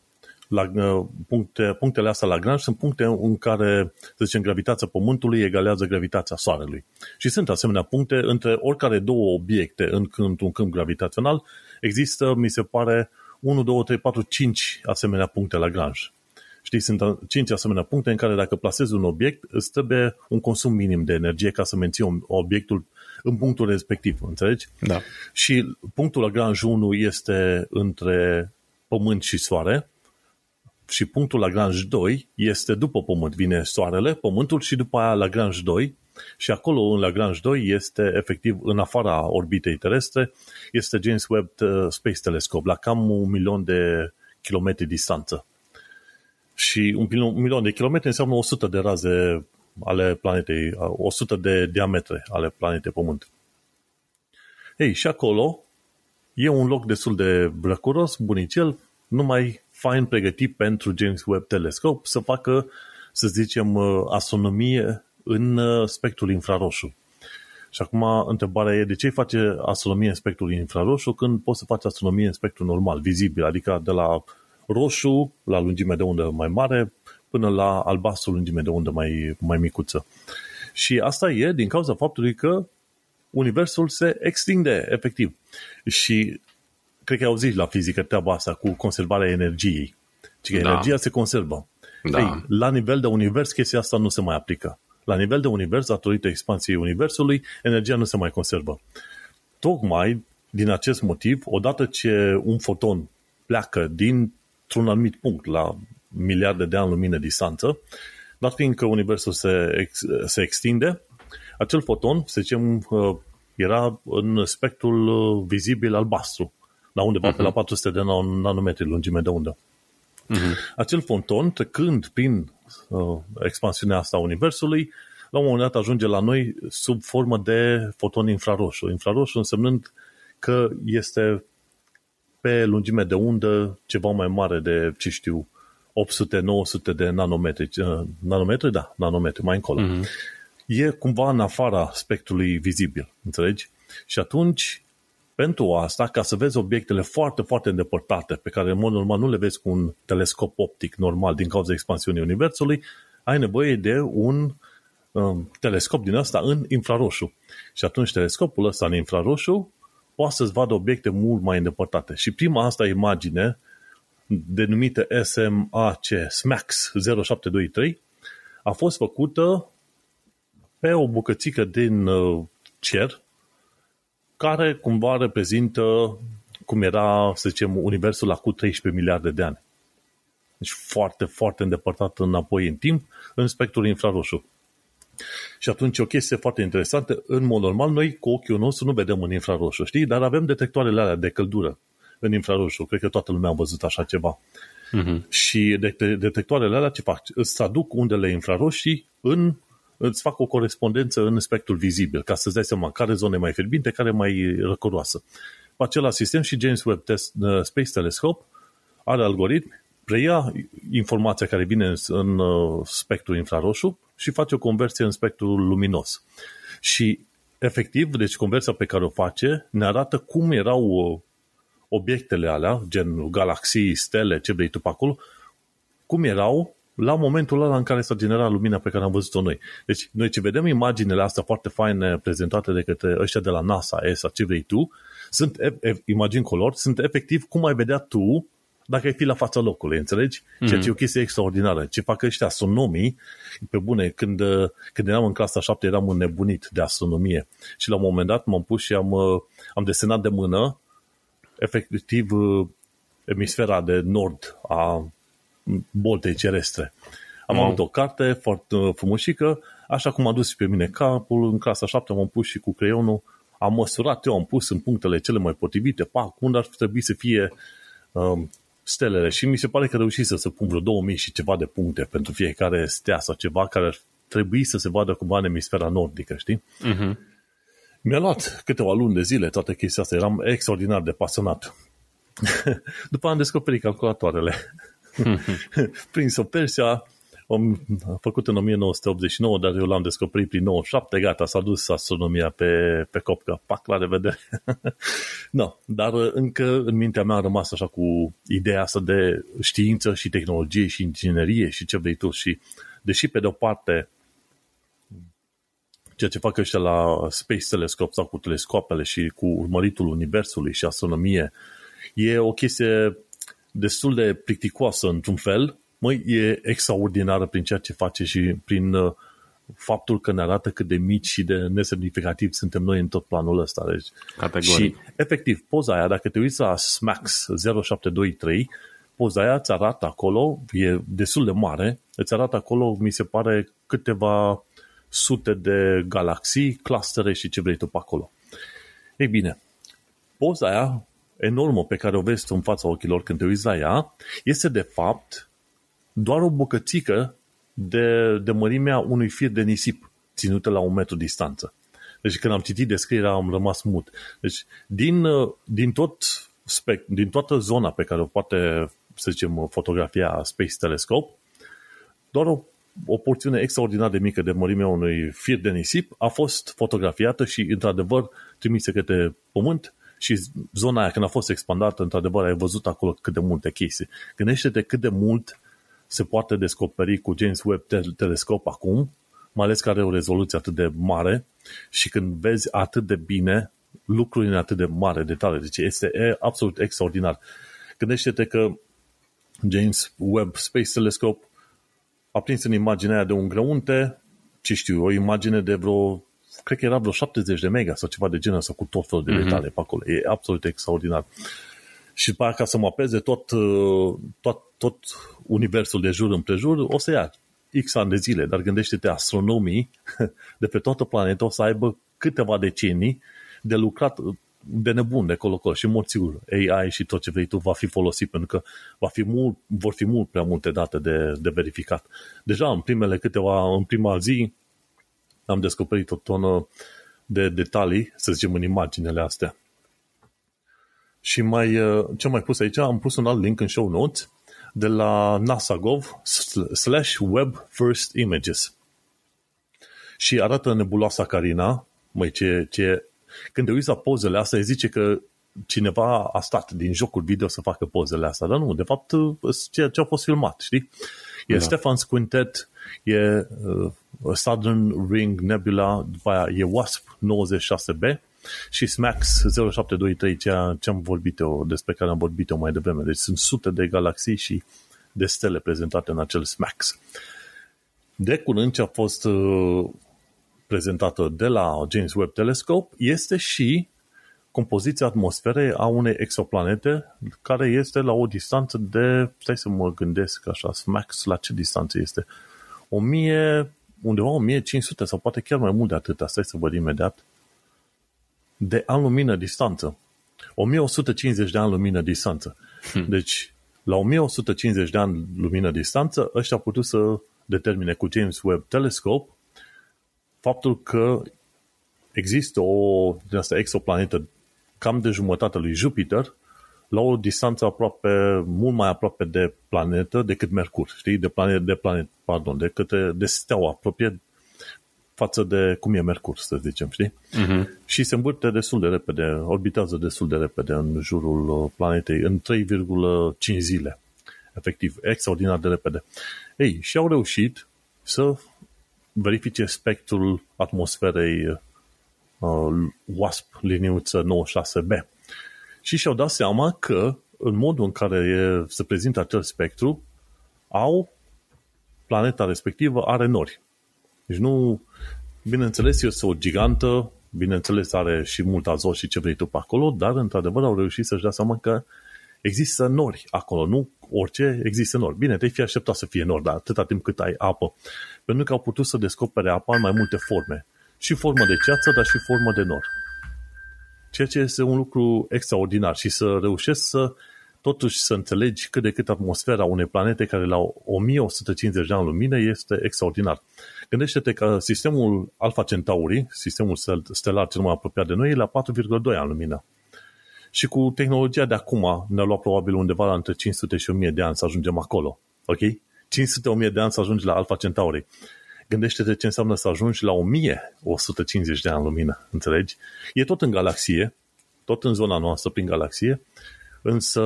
la, uh, puncte, punctele astea Lagrange sunt puncte în care, să zicem, gravitația Pământului egalează gravitația Soarelui. Și sunt asemenea puncte între oricare două obiecte în câmp, un câmp gravitațional. Există, mi se pare, 1, 2, 3, 4, 5 asemenea puncte Lagrange. Știți, sunt 5 asemenea puncte în care dacă plasezi un obiect, îți trebuie un consum minim de energie ca să menții obiectul în punctul respectiv, înțelegi? Da. Și punctul Lagrange 1 este între Pământ și Soare, și punctul Lagrange 2 este după Pământ. Vine Soarele, Pământul și după aia Lagrange 2 și acolo în Lagrange 2 este efectiv în afara orbitei terestre, este James Webb uh, Space Telescope la cam un milion de kilometri distanță. Și un milion de kilometri înseamnă 100 de raze ale planetei, 100 de diametre ale planetei Pământ. Ei, și acolo e un loc destul de brăcuros, bunicel, numai fain pregătit pentru James Webb Telescope să facă, să zicem, uh, astronomie în uh, spectrul infraroșu. Și acum întrebarea e de ce face astronomie în spectrul infraroșu când poți să faci astronomie în spectrul normal, vizibil, adică de la roșu la lungime de undă mai mare până la albastru lungime de undă mai, mai micuță. Și asta e din cauza faptului că Universul se extinde efectiv. Și cred că ai auzit la fizică treaba asta cu conservarea energiei. Ci că da. energia se conservă. Da. Ei, la nivel de univers, chestia asta nu se mai aplică. La nivel de univers, datorită expansiei universului, energia nu se mai conservă. Tocmai din acest motiv, odată ce un foton pleacă dintr-un anumit punct la miliarde de ani lumină distanță, dar fiindcă universul se, ex, se extinde, acel foton, să zicem, uh, era în spectrul uh, vizibil albastru la undeva uh-huh. pe la 400 mhm. de nanometri lungime de undă. Uh-huh. Acel fonton, trecând prin uh, expansiunea asta a Universului, la un moment dat ajunge la noi sub formă de foton infraroșu. Infraroșu însemnând că este pe lungime de undă ceva mai mare de, ce știu, 800-900 de nanometri. Uh, nanometri? Da, nanometri, mai încolo. Uh-huh. E cumva în afara spectrului vizibil, înțelegi? Și atunci pentru asta, ca să vezi obiectele foarte, foarte îndepărtate, pe care în mod normal nu le vezi cu un telescop optic normal din cauza expansiunii Universului, ai nevoie de un um, telescop din asta în infraroșu. Și atunci telescopul ăsta în infraroșu poate să-ți vadă obiecte mult mai îndepărtate. Și prima asta imagine, denumită SMAC, SMAX 0723, a fost făcută pe o bucățică din uh, cer care cumva reprezintă cum era, să zicem, universul acum 13 miliarde de ani. Deci foarte, foarte îndepărtat înapoi în timp, în spectrul infraroșu. Și atunci o chestie foarte interesantă, în mod normal, noi cu ochiul nostru nu vedem în infraroșu, știi? Dar avem detectoarele alea de căldură în infraroșu. Cred că toată lumea a văzut așa ceva. Uh-huh. Și detectoarele alea ce fac? Îți traduc undele infraroșii în îți fac o corespondență în spectrul vizibil, ca să-ți dai seama care zone mai fierbinte, care mai răcoroasă. Cu același sistem și James Webb Test, uh, Space Telescope are algoritmi, preia informația care vine în, în uh, spectrul infraroșu și face o conversie în spectrul luminos. Și efectiv, deci conversia pe care o face ne arată cum erau uh, obiectele alea, gen galaxii, stele, ce vrei tu pe acolo, cum erau la momentul ăla în care s-a generat lumina pe care am văzut-o noi. Deci, noi ce vedem imaginele astea foarte faine prezentate de către ăștia de la NASA, ESA, ce vrei tu, sunt imagini color, sunt efectiv cum ai vedea tu dacă ai fi la fața locului, înțelegi? Mm-hmm. Ceea ce e o chestie extraordinară. Ce fac ăștia astronomii, pe bune, când, când eram în clasa 7 eram înnebunit de astronomie și la un moment dat m-am pus și am, am desenat de mână efectiv emisfera de nord a boltei cerestre. Am wow. avut o carte foarte frumușică, așa cum a dus și pe mine capul, în clasa 7 m-am pus și cu creionul, am măsurat, eu am pus în punctele cele mai potrivite, pac, unde ar trebui să fie um, stelele și mi se pare că reușit să se pun vreo 2000 și ceva de puncte pentru fiecare stea sau ceva care ar trebui să se vadă cumva în emisfera nordică, știi? Uh-huh. Mi-a luat câteva luni de zile toată chestia asta, eram extraordinar de pasionat. După am descoperit calculatoarele. Prin-o Persia, am făcut în 1989, dar eu l-am descoperit prin 97, gata, s-a dus astronomia pe, pe copcă, pac, la revedere. no, dar încă în mintea mea a rămas așa cu ideea asta de știință și tehnologie și inginerie și ce vrei tu și deși pe de o parte ceea ce fac ăștia la Space Telescope sau cu telescoapele și cu urmăritul universului și astronomie e o chestie destul de plicticoasă într-un fel, măi, e extraordinară prin ceea ce face și prin uh, faptul că ne arată cât de mici și de nesemnificativ suntem noi în tot planul ăsta. Deci, Categoric. Și, efectiv, poza aia, dacă te uiți la SMAX 0723, poza aia îți arată acolo, e destul de mare, îți arată acolo, mi se pare, câteva sute de galaxii, clustere și ce vrei tu pe acolo. Ei bine, poza aia enormă pe care o vezi tu în fața ochilor când te uiți la ea, este de fapt doar o bucățică de, de mărimea unui fir de nisip ținută la un metru distanță. Deci când am citit descrierea am rămas mut. Deci din, din tot spect, din toată zona pe care o poate, să zicem, fotografia Space Telescope, doar o, o porțiune extraordinar de mică de mărimea unui fir de nisip a fost fotografiată și, într-adevăr, trimise către Pământ și zona aia când a fost expandată, într-adevăr, ai văzut acolo cât de multe chestii. Gândește-te cât de mult se poate descoperi cu James Webb Telescope acum, mai ales că are o rezoluție atât de mare și când vezi atât de bine lucruri în atât de mare detalii. Deci este absolut extraordinar. Gândește-te că James Webb Space Telescope a prins în imaginea aia de un grăunte, ce știu, o imagine de vreo cred că era vreo 70 de mega sau ceva de genul sau cu tot felul de mm-hmm. detalii pe acolo. E absolut extraordinar. Și după ca să mapeze tot, uh, tot, tot universul de jur împrejur, o să ia X ani de zile, dar gândește-te, astronomii de pe toată planeta o să aibă câteva decenii de lucrat de nebun de acolo și mulțiul AI și tot ce vrei tu va fi folosit pentru că va fi mult, vor fi mult prea multe date de, de verificat. Deja în primele câteva, în prima zi am descoperit o tonă de detalii, să zicem, în imaginele astea. Și mai, uh, ce am mai pus aici? Am pus un alt link în show notes de la NASA.gov slash web first images. Și arată nebuloasa Carina, mai ce, ce, când te uiți la pozele astea, îi zice că cineva a stat din jocul video să facă pozele astea, dar nu, de fapt, uh, ce, ce a fost filmat, știi? E da. Stefan's Quintet, e uh, Southern Ring Nebula, după aia e WASP 96B și SMAX 0723, ceea ce am vorbit eu, despre care am vorbit eu mai devreme. Deci sunt sute de galaxii și de stele prezentate în acel SMAX. De curând ce a fost uh, prezentată de la James Webb Telescope este și compoziția atmosferei a unei exoplanete care este la o distanță de, stai să mă gândesc așa, max la ce distanță este? 1000, undeva 1500 sau poate chiar mai mult de atât, stai să văd imediat, de an lumină distanță. 1150 de ani lumină distanță. Hmm. Deci, la 1150 de ani lumină distanță, ăștia au putut să determine cu James Webb Telescope faptul că există o din asta, exoplanetă cam de jumătate lui Jupiter la o distanță aproape, mult mai aproape de planetă decât Mercur, știi? De planet, de planet, pardon, decât de steaua apropie față de cum e Mercur, să zicem, știi? Uh-huh. Și se învârte destul de repede, orbitează destul de repede în jurul uh, planetei, în 3,5 zile. Efectiv, extraordinar de repede. Ei, și au reușit să verifice spectrul atmosferei uh, WASP liniuță 96B. Și și-au dat seama că în modul în care e, se prezintă acel spectru, au planeta respectivă are nori. Deci nu, bineînțeles, este o gigantă, bineînțeles are și mult azot și ce vrei tu pe acolo, dar într-adevăr au reușit să-și dea seama că există nori acolo, nu orice, există nori. Bine, te-ai fi așteptat să fie nori, dar atâta timp cât ai apă. Pentru că au putut să descopere apa în mai multe forme. Și formă de ceață, dar și formă de nor. Ceea ce este un lucru extraordinar și să reușesc să totuși să înțelegi cât de cât atmosfera unei planete care la 1150 de ani lumină este extraordinar. Gândește-te că sistemul Alpha Centauri, sistemul stelar cel mai apropiat de noi, e la 4,2 ani lumină. Și cu tehnologia de acum ne-a luat probabil undeva la între 500 și 1000 de ani să ajungem acolo. Ok? 500-1000 de ani să ajungi la Alpha Centauri. Gândește-te ce înseamnă să ajungi la 1150 de ani lumină. Înțelegi? E tot în galaxie, tot în zona noastră prin galaxie, însă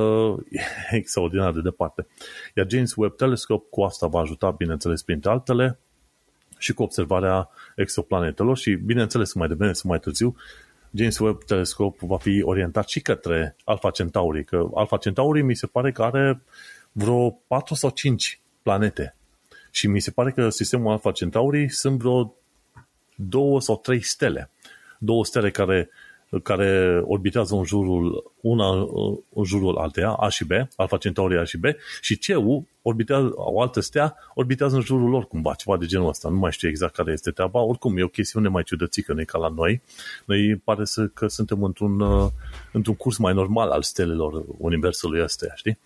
e extraordinar de departe. Iar James Webb Telescope cu asta va ajuta, bineînțeles, printre altele, și cu observarea exoplanetelor și, bineînțeles, mai devreme sau mai târziu, James Webb Telescope va fi orientat și către Alpha Centauri, că Alpha Centauri mi se pare că are vreo 4 sau 5 planete. Și mi se pare că sistemul Alpha Centauri sunt vreo două sau trei stele. Două stele care care orbitează în jurul, una în jurul alteia, A și B, Alpha Centauri A și B, și CEU orbitează, o altă stea orbitează în jurul lor cumva, ceva de genul ăsta. Nu mai știu exact care este treaba. Oricum, e o chestiune mai ciudățică, nu e ca la noi. Noi pare să, că suntem într-un, uh, într-un curs mai normal al stelelor Universului ăsta, știi?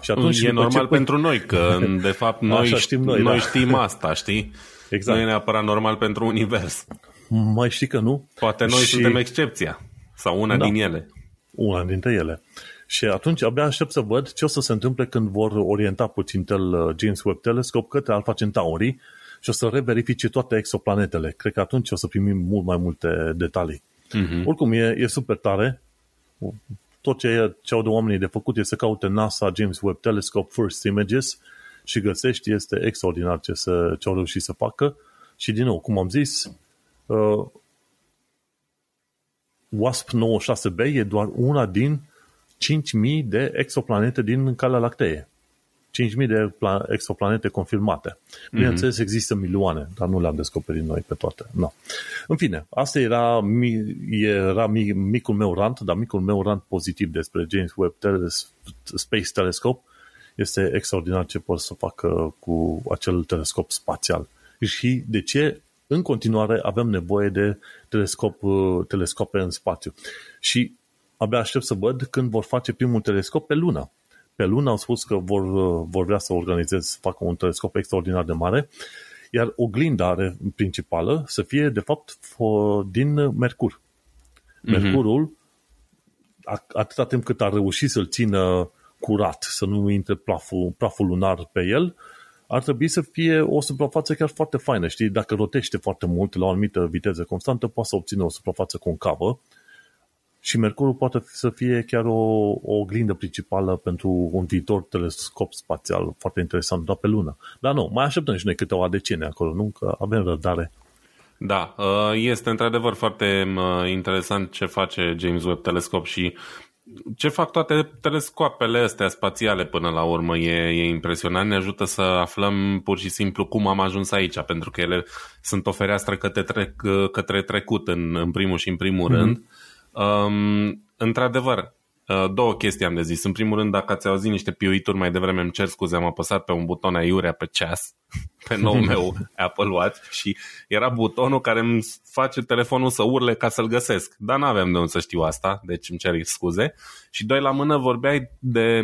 Și atunci, e normal ce... pentru noi, că de fapt noi, știm noi, noi da. știm asta, știi? Exact. Nu e neapărat normal pentru univers. Mai știi că nu? Poate noi și... suntem excepția. Sau una da. din ele. Una dintre ele. Și atunci abia aștept să văd ce o să se întâmple când vor orienta puțin tel uh, James Webb Telescope către Alpha Centauri și o să reverifice toate exoplanetele. Cred că atunci o să primim mult mai multe detalii. Uh-huh. Oricum, e, e super tare. Tot ce, ce au de oamenii de făcut este să caute NASA James Webb Telescope First Images și găsești, este extraordinar ce, să, ce au reușit să facă. Și din nou, cum am zis, uh, WASP-96b e doar una din 5.000 de exoplanete din Calea Lactee. 5.000 de exoplanete confirmate. Bineînțeles, mm-hmm. există milioane, dar nu le-am descoperit noi pe toate. No. În fine, asta era, era micul meu rant, dar micul meu rant pozitiv despre James Webb Teles- Space Telescope este extraordinar ce pot să facă cu acel telescop spațial. Și de ce în continuare avem nevoie de telescop, uh, telescope în spațiu. Și abia aștept să văd când vor face primul telescop pe lună. Pe lună au spus că vor, uh, vor vrea să organizeze, să facă un telescop extraordinar de mare, iar oglinda principală să fie, de fapt, din Mercur. Mhm. Mercurul, mm-hmm. atâta timp cât a reușit să-l țină curat, să nu intre praful, praful lunar pe el, ar trebui să fie o suprafață chiar foarte faină, știi? Dacă rotește foarte mult la o anumită viteză constantă, poate să obține o suprafață concavă și Mercurul poate să fie chiar o, o oglindă principală pentru un viitor telescop spațial foarte interesant, doar pe lună. Dar nu, mai așteptăm și noi câteva decenii acolo, nu? Că avem răbdare. Da, uh, este într-adevăr foarte uh, interesant ce face James Webb Telescope și ce fac toate telescoapele astea spațiale până la urmă e, e impresionant. Ne ajută să aflăm pur și simplu cum am ajuns aici, pentru că ele sunt o fereastră către, trec, către trecut în, în primul și în primul mm-hmm. rând. Um, într-adevăr, Uh, două chestii am de zis. În primul rând, dacă ați auzit niște piuituri mai devreme, îmi cer scuze, am apăsat pe un buton aiurea pe ceas, pe nou meu Apple Watch și era butonul care îmi face telefonul să urle ca să-l găsesc. Dar n-aveam de unde să știu asta, deci îmi cer scuze. Și doi la mână vorbeai de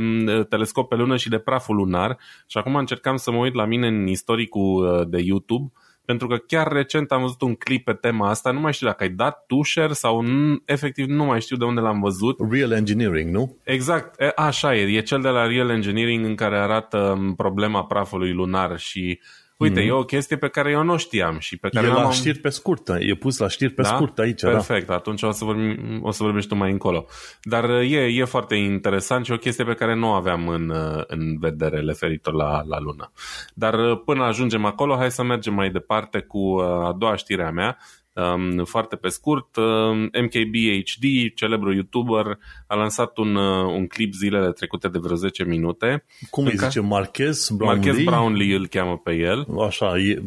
telescop pe lună și de praful lunar și acum încercam să mă uit la mine în istoricul uh, de YouTube pentru că chiar recent am văzut un clip pe tema asta, nu mai știu dacă ai dat tu share sau n- efectiv nu mai știu de unde l-am văzut. Real Engineering, nu? Exact, e, așa e, e cel de la Real Engineering în care arată um, problema prafului lunar și Uite, mm-hmm. e o chestie pe care eu nu știam și pe care e la am... știri pe scurt, e pus la știri pe da? scurt aici. Da. Perfect, da. atunci o să, vorbim, o să vorbești tu mai încolo. Dar uh, e, e foarte interesant și o chestie pe care nu o aveam în, uh, în vedere referitor la, la lună. Dar uh, până ajungem acolo, hai să mergem mai departe cu a doua știre a mea Um, foarte pe scurt, um, MKBHD, celebru youtuber, a lansat un, uh, un clip zilele trecute de vreo 10 minute. Cum îi zice? Marquez Brownlee? Marquez Brownlee îl cheamă pe el. Așa, e,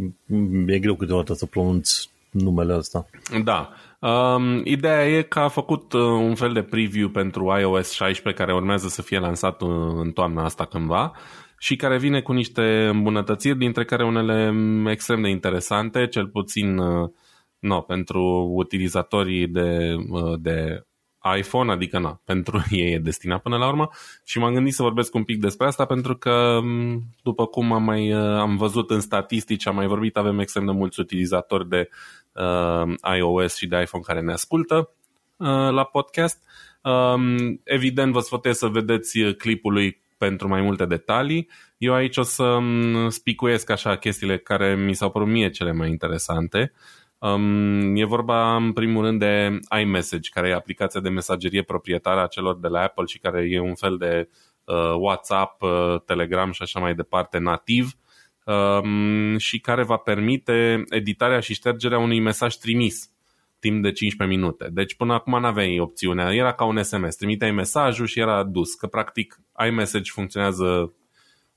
e greu câteodată să pronunți numele ăsta. Da. Um, ideea e că a făcut uh, un fel de preview pentru iOS 16 care urmează să fie lansat uh, în toamna asta cândva și care vine cu niște îmbunătățiri, dintre care unele mm, extrem de interesante, cel puțin uh, no, pentru utilizatorii de, de iPhone, adică na, pentru ei e destinat până la urmă și m-am gândit să vorbesc un pic despre asta pentru că după cum am mai am văzut în statistici, am mai vorbit, avem extrem de mulți utilizatori de uh, iOS și de iPhone care ne ascultă uh, la podcast. Um, evident, vă sfătuiesc să vedeți clipul lui pentru mai multe detalii. Eu aici o să spicuiesc așa chestiile care mi s-au părut mie cele mai interesante. Uh, Um, e vorba în primul rând de iMessage, care e aplicația de mesagerie proprietară a celor de la Apple și care e un fel de uh, WhatsApp, uh, Telegram și așa mai departe nativ um, și care va permite editarea și ștergerea unui mesaj trimis timp de 15 minute. Deci până acum nu aveai opțiunea, era ca un SMS, trimiteai mesajul și era dus, că practic iMessage funcționează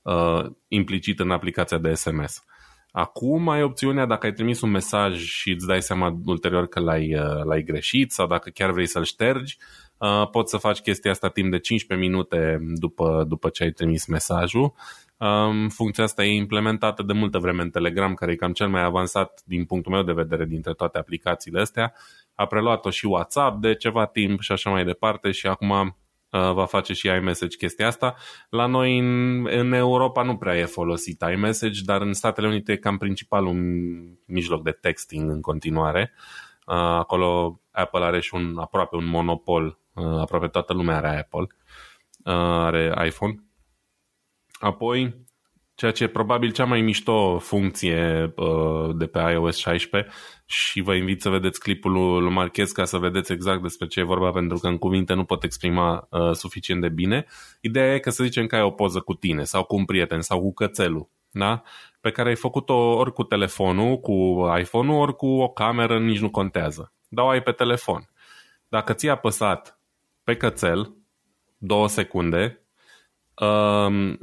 uh, implicit în aplicația de SMS. Acum ai opțiunea dacă ai trimis un mesaj și îți dai seama ulterior că l-ai, uh, l-ai greșit sau dacă chiar vrei să-l ștergi, uh, poți să faci chestia asta timp de 15 minute după, după ce ai trimis mesajul. Um, funcția asta e implementată de multă vreme în Telegram, care e cam cel mai avansat din punctul meu de vedere dintre toate aplicațiile astea. A preluat-o și WhatsApp de ceva timp și așa mai departe și acum Uh, va face și iMessage chestia asta. La noi în, în Europa nu prea e folosit iMessage, dar în Statele Unite e cam principal un mijloc de texting în continuare. Uh, acolo Apple are și un aproape un monopol, uh, aproape toată lumea are Apple, are iPhone. Apoi, ceea ce e probabil cea mai mișto funcție de pe iOS 16 și vă invit să vedeți clipul lui Marchez ca să vedeți exact despre ce e vorba, pentru că în cuvinte nu pot exprima uh, suficient de bine. Ideea e că să zicem că ai o poză cu tine sau cu un prieten sau cu cățelul, da? pe care ai făcut-o ori cu telefonul, cu iPhone-ul, ori cu o cameră, nici nu contează. Dar o ai pe telefon. Dacă ți-a apăsat pe cățel două secunde, um,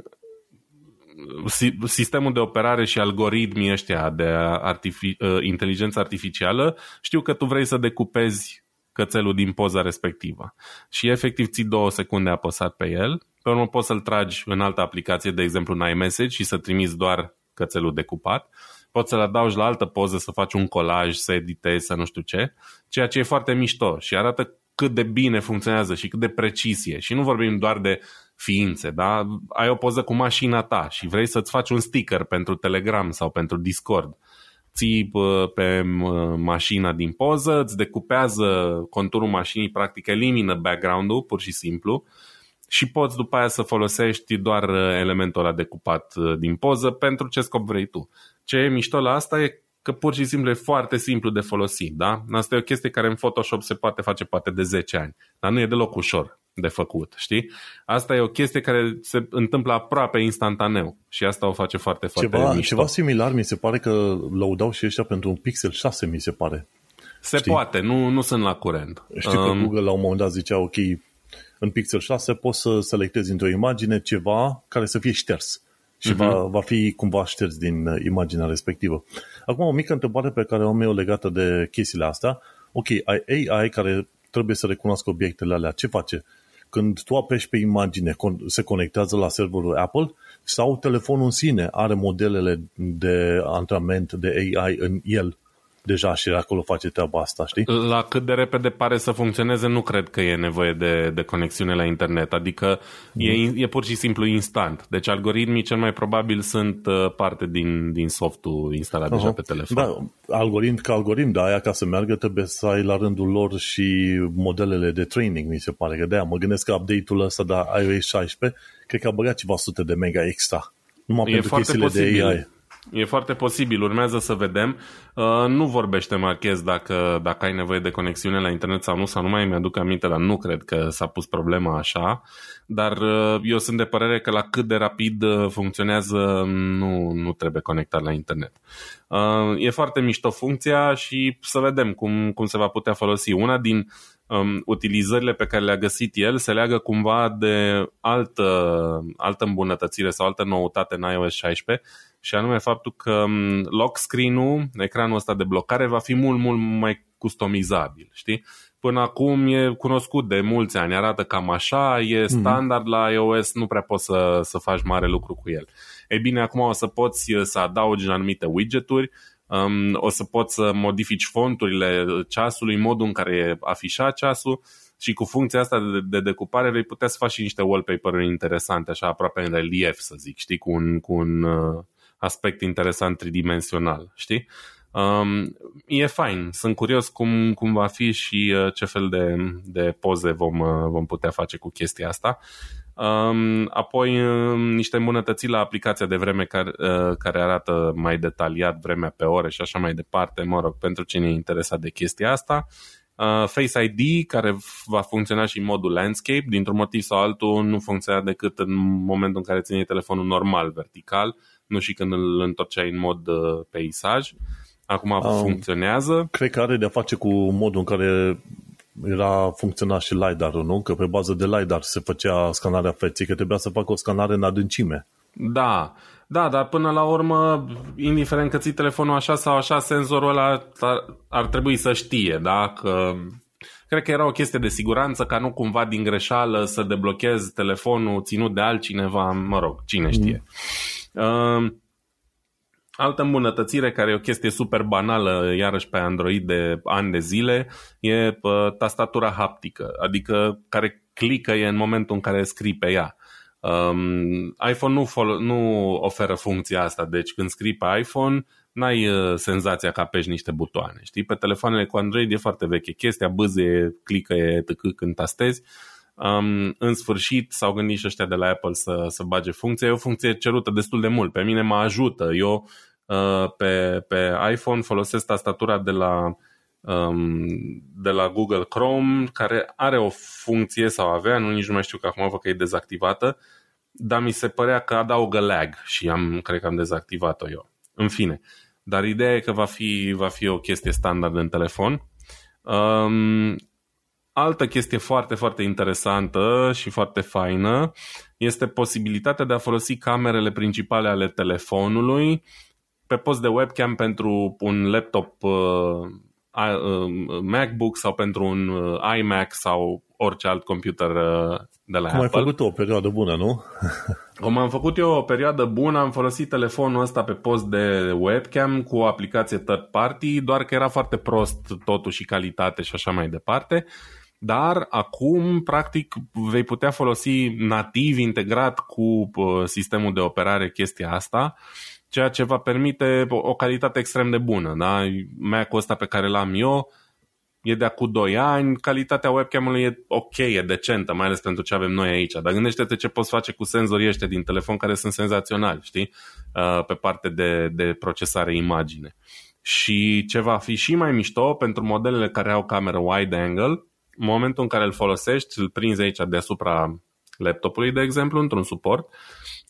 sistemul de operare și algoritmii ăștia de artific- uh, inteligență artificială știu că tu vrei să decupezi cățelul din poza respectivă. Și efectiv ții două secunde apăsat pe el, pe urmă poți să-l tragi în altă aplicație, de exemplu în iMessage și să trimiți doar cățelul decupat. Poți să-l adaugi la altă poză, să faci un colaj, să editezi, să nu știu ce, ceea ce e foarte mișto și arată cât de bine funcționează și cât de precisie. Și nu vorbim doar de ființe, da? Ai o poză cu mașina ta și vrei să-ți faci un sticker pentru Telegram sau pentru Discord. Ții pe mașina din poză, îți decupează conturul mașinii, practic elimină background-ul pur și simplu și poți după aia să folosești doar elementul ăla decupat din poză pentru ce scop vrei tu. Ce e mișto la asta e că pur și simplu e foarte simplu de folosit, da? Asta e o chestie care în Photoshop se poate face poate de 10 ani, dar nu e deloc ușor de făcut, știi? Asta e o chestie care se întâmplă aproape instantaneu și asta o face foarte, foarte ceva, mișto. Ceva similar mi se pare că lăudau și ăștia pentru un Pixel 6, mi se pare. Se știi? poate, nu, nu sunt la curent. Știu um, că Google la un moment dat zicea, ok, În Pixel 6 poți să selectezi într-o imagine ceva care să fie șters și uh-huh. va, va fi cumva șters din uh, imaginea respectivă. Acum, o mică întrebare pe care o am eu legată de chestiile astea. Ok, ai AI care trebuie să recunoască obiectele alea. Ce face? Când tu apeși pe imagine, se conectează la serverul Apple sau telefonul în sine are modelele de antrenament de AI în el deja și acolo face treaba asta, știi? La cât de repede pare să funcționeze, nu cred că e nevoie de, de conexiune la internet, adică mm. e, e pur și simplu instant. Deci algoritmii cel mai probabil sunt uh, parte din, din softul instalat uh-huh. deja pe telefon. Da, algoritm ca algoritm, da, aia ca să meargă trebuie să ai la rândul lor și modelele de training, mi se pare. Că de-aia mă gândesc că update-ul ăsta de iOS 16, cred că a băgat ceva sute de mega extra. Numai e pentru chestiile posibil. de AI. E foarte posibil, urmează să vedem. Uh, nu vorbește Marchez dacă, dacă ai nevoie de conexiune la internet sau nu, sau nu mai mi-aduc aminte, dar nu cred că s-a pus problema așa. Dar uh, eu sunt de părere că la cât de rapid uh, funcționează, nu, nu trebuie conectat la internet. E foarte mișto funcția și să vedem cum, cum se va putea folosi. Una din um, utilizările pe care le-a găsit el se leagă cumva de altă, altă îmbunătățire sau altă noutate în iOS 16 și anume faptul că um, lock screen-ul, ecranul ăsta de blocare, va fi mult, mult mai customizabil, știi? Până acum e cunoscut de mulți ani, arată cam așa, e mhm. standard la iOS, nu prea poți să, să faci mare lucru cu el. Ei bine, acum o să poți să adaugi anumite widgeturi, um, o să poți să modifici fonturile ceasului, modul în care e afișat ceasul și cu funcția asta de, de decupare vei putea să faci și niște wallpaper-uri interesante, așa aproape în relief, să zic, știi, cu un, cu un uh, aspect interesant tridimensional, știi? Um, e fain, sunt curios cum, cum va fi și uh, ce fel de, de poze vom, uh, vom putea face cu chestia asta. Um, apoi um, niște îmbunătățiri la aplicația de vreme care, uh, care arată mai detaliat vremea pe ore și așa mai departe, mă rog, pentru cine e interesat de chestia asta. Uh, Face ID, care va funcționa și în modul landscape, dintr-un motiv sau altul nu funcționează decât în momentul în care țineai telefonul normal, vertical, nu și când îl întorceai în mod uh, peisaj. Acum um, funcționează. Cred că are de-a face cu modul în care era funcționa și LiDAR-ul, nu? Că pe bază de LiDAR se făcea scanarea feței, că trebuia să facă o scanare în adâncime. Da, da, dar până la urmă, indiferent că ții telefonul așa sau așa, senzorul ăla ar, ar trebui să știe, da? Că cred că era o chestie de siguranță ca nu cumva din greșeală să deblochezi telefonul ținut de altcineva, mă rog, cine știe. Mm. Uh, Altă îmbunătățire, care e o chestie super banală, iarăși pe Android de ani de zile, e tastatura haptică, adică care clică e în momentul în care scrii pe ea. Um, iPhone nu, fol- nu oferă funcția asta, deci când scrii pe iPhone, n-ai uh, senzația că apeși niște butoane. Știi? Pe telefoanele cu Android e foarte veche chestia, bâze, clică e tăcă când tastezi. Um, în sfârșit s-au gândit și ăștia de la Apple să, să bage funcția. E o funcție cerută destul de mult. Pe mine mă ajută. Eu uh, pe, pe iPhone folosesc tastatura de la um, de la Google Chrome care are o funcție sau avea, nu nici nu mai știu că acum văd că e dezactivată, dar mi se părea că adaugă lag și am, cred că am dezactivat-o eu. În fine, dar ideea e că va fi, va fi o chestie standard în telefon. Um, altă chestie foarte, foarte interesantă și foarte faină este posibilitatea de a folosi camerele principale ale telefonului pe post de webcam pentru un laptop uh, uh, MacBook sau pentru un uh, iMac sau orice alt computer uh, de la Cum Apple. ai făcut o perioadă bună, nu? Cum am făcut eu o perioadă bună, am folosit telefonul ăsta pe post de webcam cu o aplicație third party, doar că era foarte prost totul și calitate și așa mai departe. Dar acum, practic, vei putea folosi nativ integrat cu uh, sistemul de operare chestia asta ceea ce va permite o calitate extrem de bună. Da? Mac-ul ăsta pe care l-am eu e de acum 2 ani, calitatea webcam-ului e ok, e decentă, mai ales pentru ce avem noi aici. Dar gândește-te ce poți face cu senzorii ăștia din telefon care sunt senzaționali, știi? Uh, pe parte de, de procesare imagine. Și ce va fi și mai mișto pentru modelele care au cameră wide angle, în momentul în care îl folosești, îl prinzi aici deasupra laptopului, de exemplu, într-un suport,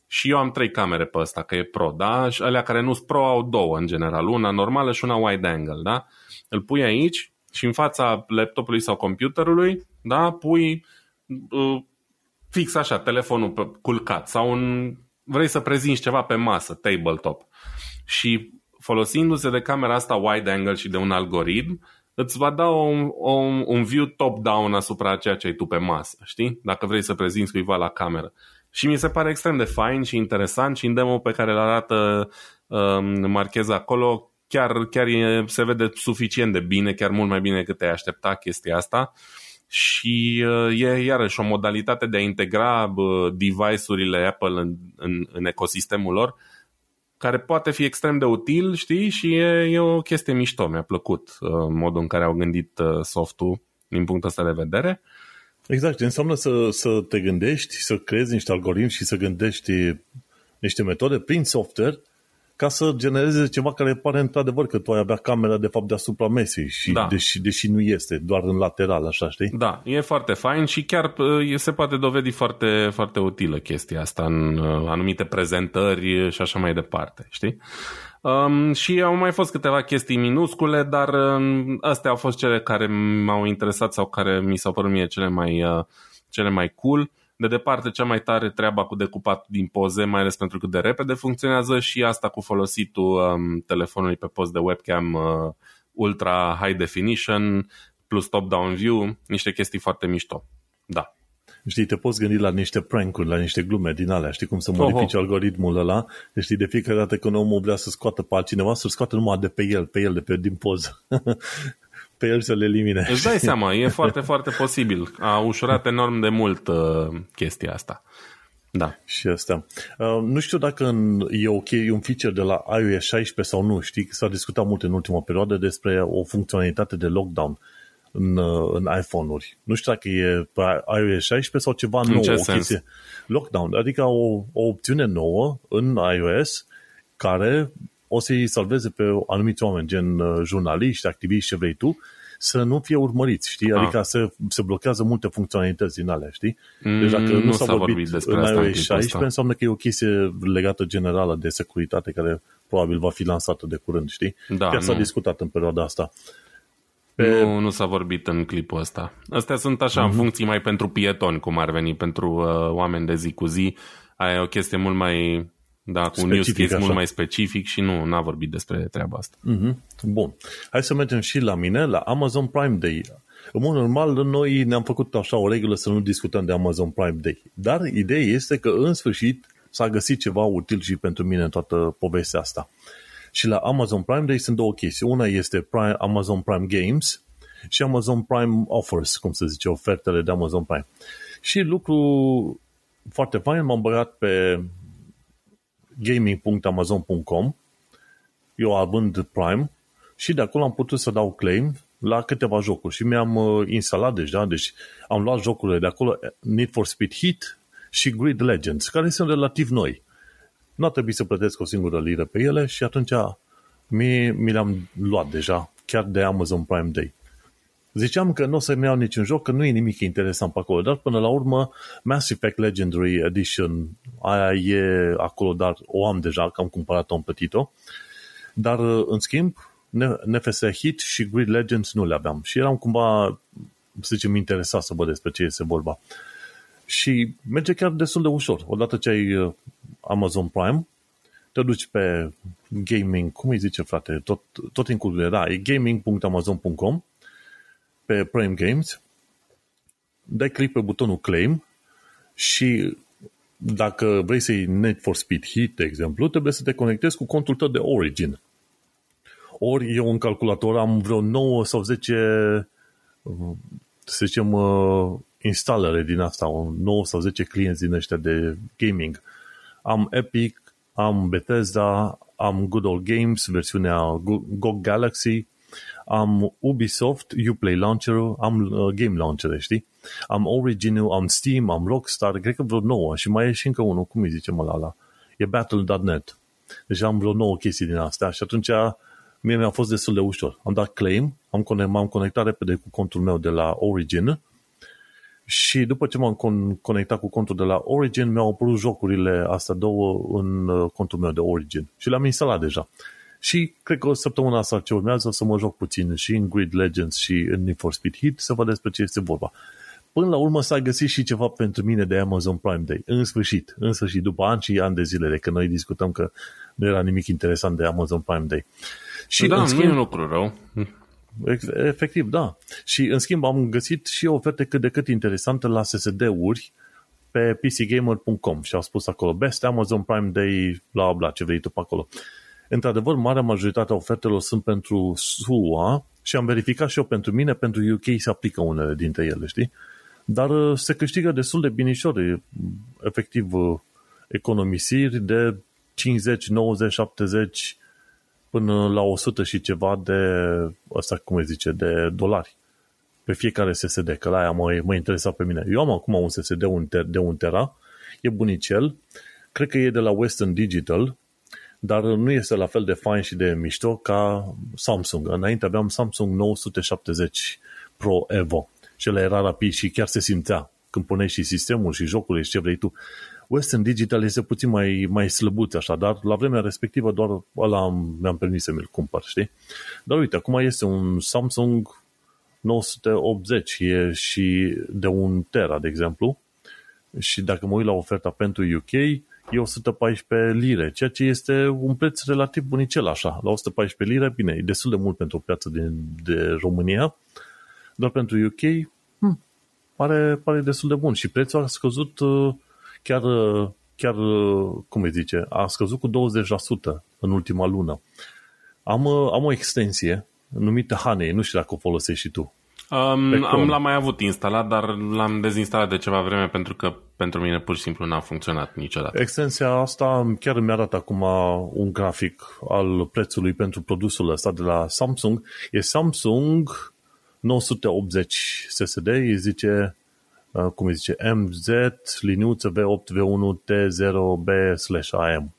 și eu am trei camere pe ăsta, că e Pro, da? Și alea care nu sunt Pro au două în general, una normală și una wide angle, da? Îl pui aici și în fața laptopului sau computerului, da, pui uh, fix așa, telefonul pe, culcat sau un, vrei să prezinți ceva pe masă, tabletop. Și folosindu-se de camera asta wide angle și de un algoritm, îți va da un, un, un view top-down asupra ceea ce ai tu pe masă, știi? Dacă vrei să prezinți cuiva la cameră. Și mi se pare extrem de fain și interesant și în demo pe care îl arată um, Marcheza acolo chiar, chiar e, se vede suficient de bine, chiar mult mai bine decât ai aștepta chestia asta. Și uh, e iarăși o modalitate de a integra uh, device-urile Apple în, în, în ecosistemul lor care poate fi extrem de util, știi, și e, e o chestie mișto. Mi-a plăcut uh, modul în care au gândit uh, softul din punctul ăsta de vedere. Exact, înseamnă să, să te gândești, să creezi niște algoritmi și să gândești niște metode prin software ca să genereze ceva care pare într-adevăr că tu ai avea camera de fapt deasupra mesei și da. deși, deși nu este, doar în lateral, așa, știi? Da, e foarte fain și chiar se poate dovedi foarte, foarte utilă chestia asta în uh, anumite prezentări și așa mai departe, știi? Um, și au mai fost câteva chestii minuscule, dar um, astea au fost cele care m-au interesat sau care mi s-au părut mie cele mai, uh, cele mai cool. Uh, de departe cea mai tare treaba cu decupat din poze, mai ales pentru că de repede funcționează și asta cu folositul um, telefonului pe post de webcam uh, ultra high definition plus top-down view, niște chestii foarte mișto. Da. Știi, te poți gândi la niște prank-uri, la niște glume din alea, știi cum să modifici Oho. algoritmul ăla, știi, de fiecare dată când omul vrea să scoată pe altcineva, să scoată numai de pe el, pe el, de pe din poză. pe el să le elimine. Îți dai seama, e foarte, foarte posibil. A ușurat enorm de mult uh, chestia asta. Da. Și asta. Uh, nu știu dacă în, e ok, e un feature de la iOS 16 sau nu. Știi, s-a discutat mult în ultima perioadă despre o funcționalitate de lockdown în, uh, în iPhone-uri. Nu știu dacă e pe iOS 16 sau ceva în nou. Ce o sens? chestie. Lockdown, adică o, o opțiune nouă în iOS care o să-i salveze pe anumiți oameni, gen uh, jurnaliști, activiști, ce vrei tu, să nu fie urmăriți, știi? Ah. Adică se, se blochează multe funcționalități din alea, știi? Deci dacă mm, nu, nu s-a, s-a vorbit, vorbit despre în iOS 16, înseamnă că e o chestie legată generală de securitate care probabil va fi lansată de curând, știi? Da, Chiar s-a discutat în perioada asta. Pe... Nu, nu s-a vorbit în clipul ăsta. Astea sunt așa, mm-hmm. în mhm. funcții mai pentru pietoni, cum ar veni, pentru uh, oameni de zi cu zi. Aia e o chestie mult mai da, cu un use case așa. mult mai specific și nu n-a vorbit despre treaba asta. Mm-hmm. Bun. Hai să mergem și la mine, la Amazon Prime Day. În mod normal, noi ne-am făcut așa o regulă să nu discutăm de Amazon Prime Day. Dar ideea este că, în sfârșit, s-a găsit ceva util și pentru mine în toată povestea asta. Și la Amazon Prime Day sunt două chestii. Una este Prime, Amazon Prime Games și Amazon Prime Offers, cum se zice, ofertele de Amazon Prime. Și lucru foarte fain, m-am băgat pe gaming.amazon.com eu având Prime și de acolo am putut să dau claim la câteva jocuri și mi-am uh, instalat deja, deci am luat jocurile de acolo Need for Speed Heat și Grid Legends, care sunt relativ noi. Nu a trebuit să plătesc o singură liră pe ele și atunci mi, mi le-am luat deja, chiar de Amazon Prime Day. Ziceam că nu o să-mi iau niciun joc, că nu e nimic interesant pe acolo, dar până la urmă Mass Effect Legendary Edition, aia e acolo, dar o am deja, că am cumpărat-o, am plătit-o. Dar, în schimb, NFS Hit și Grid Legends nu le aveam și eram cumva, să zicem, interesat să văd despre ce este vorba. Și merge chiar destul de ușor. Odată ce ai uh, Amazon Prime, te duci pe gaming, cum îi zice frate, tot, tot include, da, e gaming.amazon.com pe Prime Games, dai click pe butonul Claim și dacă vrei să iei Net for Speed Heat, de exemplu, trebuie să te conectezi cu contul tău de Origin. Ori eu în calculator am vreo 9 sau 10 să zicem uh, instalere din asta, 9 sau 10 clienți din ăștia de gaming. Am Epic, am Bethesda, am Good Old Games, versiunea GOG Galaxy, am Ubisoft, Uplay Launcher, am uh, Game Launcher, știi? Am origin am Steam, am Rockstar, cred că vreo nouă și mai e și încă unul, cum îi zicem ăla, ăla? E Battle.net. Deci am vreo nouă chestii din astea și atunci mie mi-a fost destul de ușor. Am dat claim, am conect, m-am conectat repede cu contul meu de la Origin și după ce m-am con- conectat cu contul de la Origin, mi-au apărut jocurile astea două în uh, contul meu de Origin și le-am instalat deja. Și cred că o săptămână asta ce urmează o să mă joc puțin și în Grid Legends și în Need for Speed Heat să văd despre ce este vorba. până la urmă s-a găsit și ceva pentru mine de Amazon Prime Day. În sfârșit, în sfârșit, după ani și ani de zile de când noi discutăm că nu era nimic interesant de Amazon Prime Day. Și da, schimb, nu e un lucru rău. Efectiv, da. Și în schimb am găsit și oferte cât de cât interesante la SSD-uri pe pcgamer.com și au spus acolo Best Amazon Prime Day, bla bla, ce vrei tu pe acolo. Într-adevăr, marea majoritate a ofertelor sunt pentru SUA și am verificat și eu pentru mine, pentru UK se aplică unele dintre ele, știi? Dar uh, se câștigă destul de binișor, efectiv uh, economisiri de 50, 90, 70 până la 100 și ceva de, asta cum îi zice, de dolari pe fiecare SSD, că la aia mă, mă interesa pe mine. Eu am acum un SSD de 1 tera, e bunicel, cred că e de la Western Digital, dar nu este la fel de fain și de mișto ca Samsung. Înainte aveam Samsung 970 Pro Evo și el era rapid și chiar se simțea când puneai și sistemul și jocurile și ce vrei tu. Western Digital este puțin mai, mai slăbuț așa, dar la vremea respectivă doar ăla mi-am permis să mi-l cumpăr, știi? Dar uite, acum este un Samsung 980 e și de un tera, de exemplu, și dacă mă uit la oferta pentru UK, e 114 lire, ceea ce este un preț relativ bunicel așa. La 114 lire, bine, e destul de mult pentru o piață din, de România, dar pentru UK hm, pare, pare destul de bun și prețul a scăzut uh, chiar, chiar, cum îi zice, a scăzut cu 20% în ultima lună. Am, am o extensie numită Honey, nu știu dacă o folosești și tu. Um, am l-am mai avut instalat, dar l-am dezinstalat de ceva vreme pentru că pentru mine pur și simplu n-a funcționat niciodată. Extensia asta chiar mi arată acum un grafic al prețului pentru produsul ăsta de la Samsung. E Samsung 980 SSD, îi zice Uh, cum îi zice, MZ, liniuță V8, V1, T0B slash AM.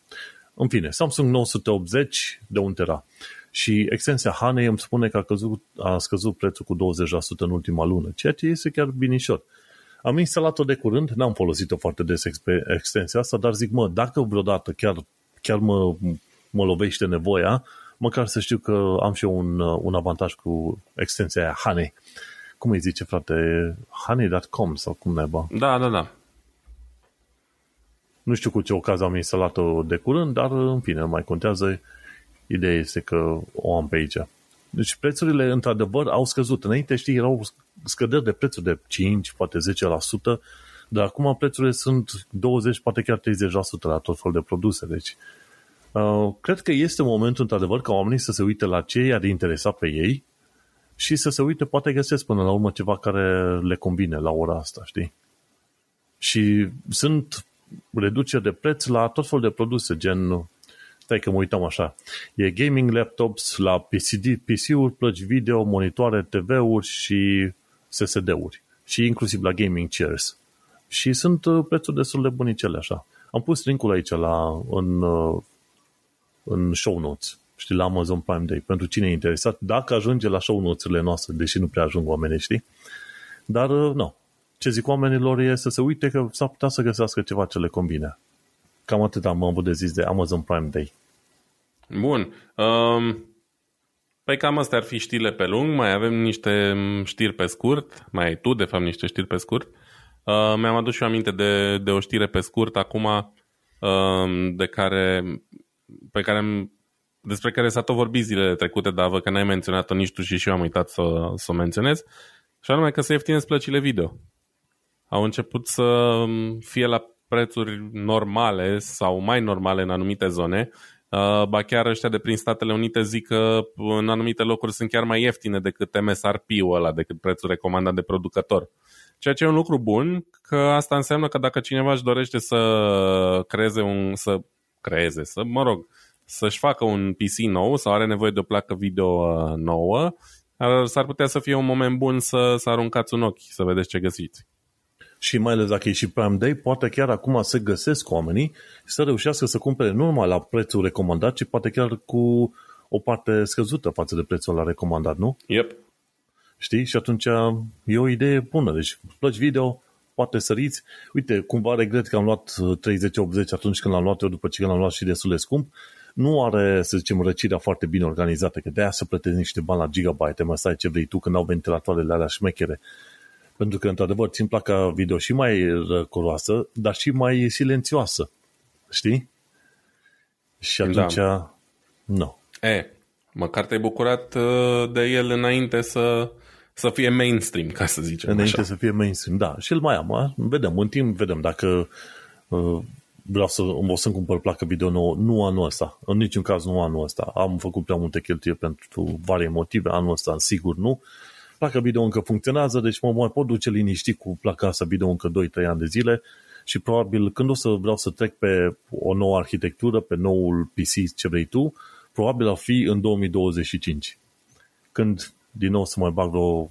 În fine, Samsung 980 de 1 tera. Și extensia Hanei îmi spune că a, căzut, a scăzut prețul cu 20% în ultima lună, ceea ce este chiar binișor. Am instalat-o de curând, n-am folosit-o foarte des extensia asta, dar zic, mă, dacă vreodată chiar, chiar mă, mă lovește nevoia, măcar să știu că am și eu un, un avantaj cu extensia aia Hanei cum îi zice, frate, honey.com sau cum neba. Da, da, da. Nu știu cu ce ocazie am instalat-o de curând, dar în fine, mai contează. Ideea este că o am pe aici. Deci prețurile, într-adevăr, au scăzut. Înainte, știi, erau scăderi de prețuri de 5, poate 10%, dar acum prețurile sunt 20, poate chiar 30% la tot fel de produse. Deci, uh, cred că este momentul, într-adevăr, ca oamenii să se uite la ce i-ar interesa pe ei și să se uite, poate găsesc până la urmă ceva care le combine la ora asta, știi? Și sunt reduceri de preț la tot fel de produse, gen, stai că mă uitam așa, e gaming laptops la PCD, PC-uri, plăci video, monitoare, TV-uri și SSD-uri și inclusiv la gaming chairs. Și sunt uh, prețuri destul de bunicele așa. Am pus linkul aici la, în, uh, în show notes știi, la Amazon Prime Day, pentru cine e interesat, dacă ajunge la show notes noastre, deși nu prea ajung oamenii, știi? Dar, uh, nu. Ce zic oamenilor e să se uite că s-ar putea să găsească ceva ce le combine. Cam atât am avut de zis de Amazon Prime Day. Bun. Um, păi cam astea ar fi știrile pe lung. Mai avem niște știri pe scurt. Mai ai tu, de fapt, niște știri pe scurt. Uh, mi-am adus și eu aminte de, de o știre pe scurt acum uh, de care, pe care am despre care s-a tot vorbit zilele trecute, dar văd că n-ai menționat-o nici tu și și eu am uitat să, să o menționez, și anume că se ieftinesc plăcile video. Au început să fie la prețuri normale sau mai normale în anumite zone, uh, ba chiar ăștia de prin Statele Unite zic că în anumite locuri sunt chiar mai ieftine decât MSRP-ul ăla, decât prețul recomandat de producător. Ceea ce e un lucru bun, că asta înseamnă că dacă cineva își dorește să creeze un, să creeze, să, mă rog, să-și facă un PC nou sau are nevoie de o placă video uh, nouă, s-ar putea să fie un moment bun să, să aruncați un ochi, să vedeți ce găsiți. Și mai ales dacă e și Prime Day, poate chiar acum să găsesc oamenii să reușească să cumpere nu numai la prețul recomandat, ci poate chiar cu o parte scăzută față de prețul la recomandat, nu? Yep. Știi? Și atunci e o idee bună. Deci plăci video, poate săriți. Uite, cumva regret că am luat 30-80 atunci când l-am luat eu, după ce l-am luat și destul de scump, nu are, să zicem, răcirea foarte bine organizată, că de aia să plătești niște bani la gigabyte, mă stai ce vrei tu când au ventilatoarele alea șmechere. Pentru că, într-adevăr, țin placa video și mai răcoroasă, dar și mai silențioasă. Știi? Și Da. atunci, nu. E, măcar te-ai bucurat uh, de el înainte să, să fie mainstream, ca să zicem Înainte așa. să fie mainstream, da. Și îl mai am, a? vedem, în timp vedem dacă uh, vreau să, o să-mi cumpăr placă video nouă, nu anul ăsta, în niciun caz nu anul ăsta. Am făcut prea multe cheltuieli pentru varie motive, anul ăsta sigur nu. Placa video încă funcționează, deci mă mai pot duce liniștit cu placa asta video încă 2-3 ani de zile și probabil când o să vreau să trec pe o nouă arhitectură, pe noul PC, ce vrei tu, probabil ar fi în 2025 când din nou să mai bag vreo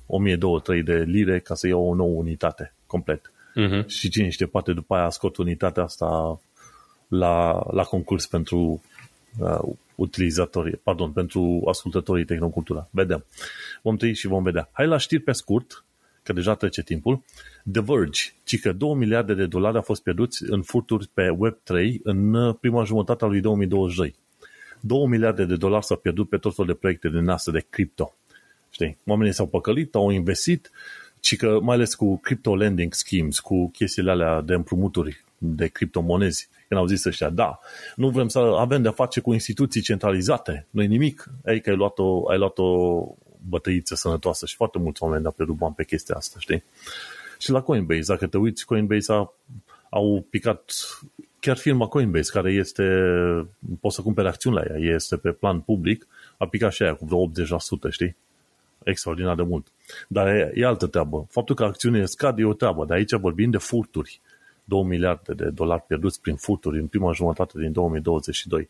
1200-3 de lire ca să iau o nouă unitate complet. Mhm. Și cine știe, poate după aia scot unitatea asta la, la concurs pentru uh, utilizatorii, pardon, pentru ascultătorii Tehnocultura. Vedem. Vom trăi și vom vedea. Hai la știri pe scurt, că deja trece timpul. The Verge, ci că 2 miliarde de dolari au fost pierduți în furturi pe Web3 în uh, prima jumătate a lui 2022. 2 miliarde de dolari s-au pierdut pe tot felul de proiecte din astea de cripto. Știi? Oamenii s-au păcălit, au investit, ci că mai ales cu crypto lending schemes, cu chestiile alea de împrumuturi de criptomonezi, când au zis ăștia, da, nu vrem să avem de-a face cu instituții centralizate, nu nimic, ei că ai luat o, ai luat o bătăiță sănătoasă și foarte mulți oameni au pierdut bani pe chestia asta, știi? Și la Coinbase, dacă te uiți, Coinbase a, au picat chiar firma Coinbase, care este, poți să cumperi acțiuni la ea, este pe plan public, a picat și aia cu vreo 80%, știi? Extraordinar de mult. Dar e, e altă treabă. Faptul că acțiunile scad e o treabă, dar aici vorbim de furturi. 2 miliarde de dolari pierduți prin furturi în prima jumătate din 2022.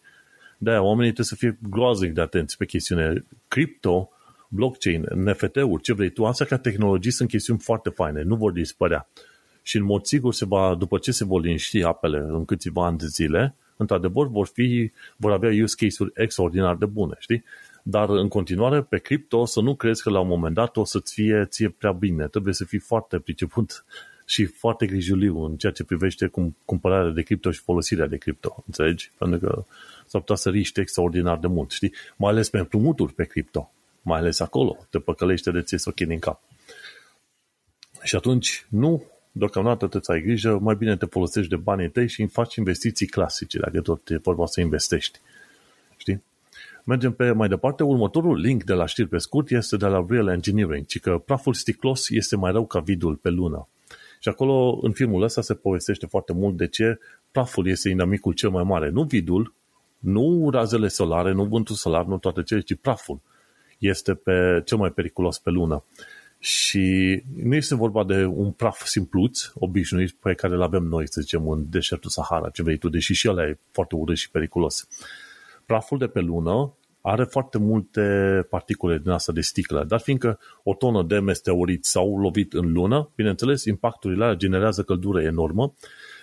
De-aia oamenii trebuie să fie groaznic de atenți pe chestiune. Crypto, blockchain, NFT-uri, ce vrei tu, astea ca tehnologii sunt chestiuni foarte faine, nu vor dispărea. Și în mod sigur, se va, după ce se vor liniști apele în câțiva ani de zile, într-adevăr vor, fi, vor avea use case-uri extraordinar de bune, știi? Dar în continuare, pe cripto, să nu crezi că la un moment dat o să-ți fie ție prea bine. Trebuie să fii foarte priceput și foarte grijuliu în ceea ce privește cum, cumpărarea de cripto și folosirea de cripto. Înțelegi? Pentru că s-ar putea să riști extraordinar de mult, știi? Mai ales pe împrumuturi pe cripto. Mai ales acolo. Te păcălește de ție să ochii din cap. Și atunci, nu, deocamdată te ai grijă, mai bine te folosești de banii tăi și faci investiții clasice, dacă tot e vorba să investești. Știi? Mergem pe mai departe. Următorul link de la știri pe scurt este de la Real Engineering, ci că praful sticlos este mai rău ca vidul pe lună. Și acolo, în filmul ăsta, se povestește foarte mult de ce praful este inamicul cel mai mare. Nu vidul, nu razele solare, nu vântul solar, nu toate cele, ci praful este pe cel mai periculos pe lună. Și nu este vorba de un praf simpluț, obișnuit, pe care îl avem noi, să zicem, în deșertul Sahara, ce vrei tu, deși și ăla e foarte urât și periculos. Praful de pe lună are foarte multe particule din asta de sticlă, dar fiindcă o tonă de meteorit s-au lovit în lună, bineînțeles, impacturile alea generează căldură enormă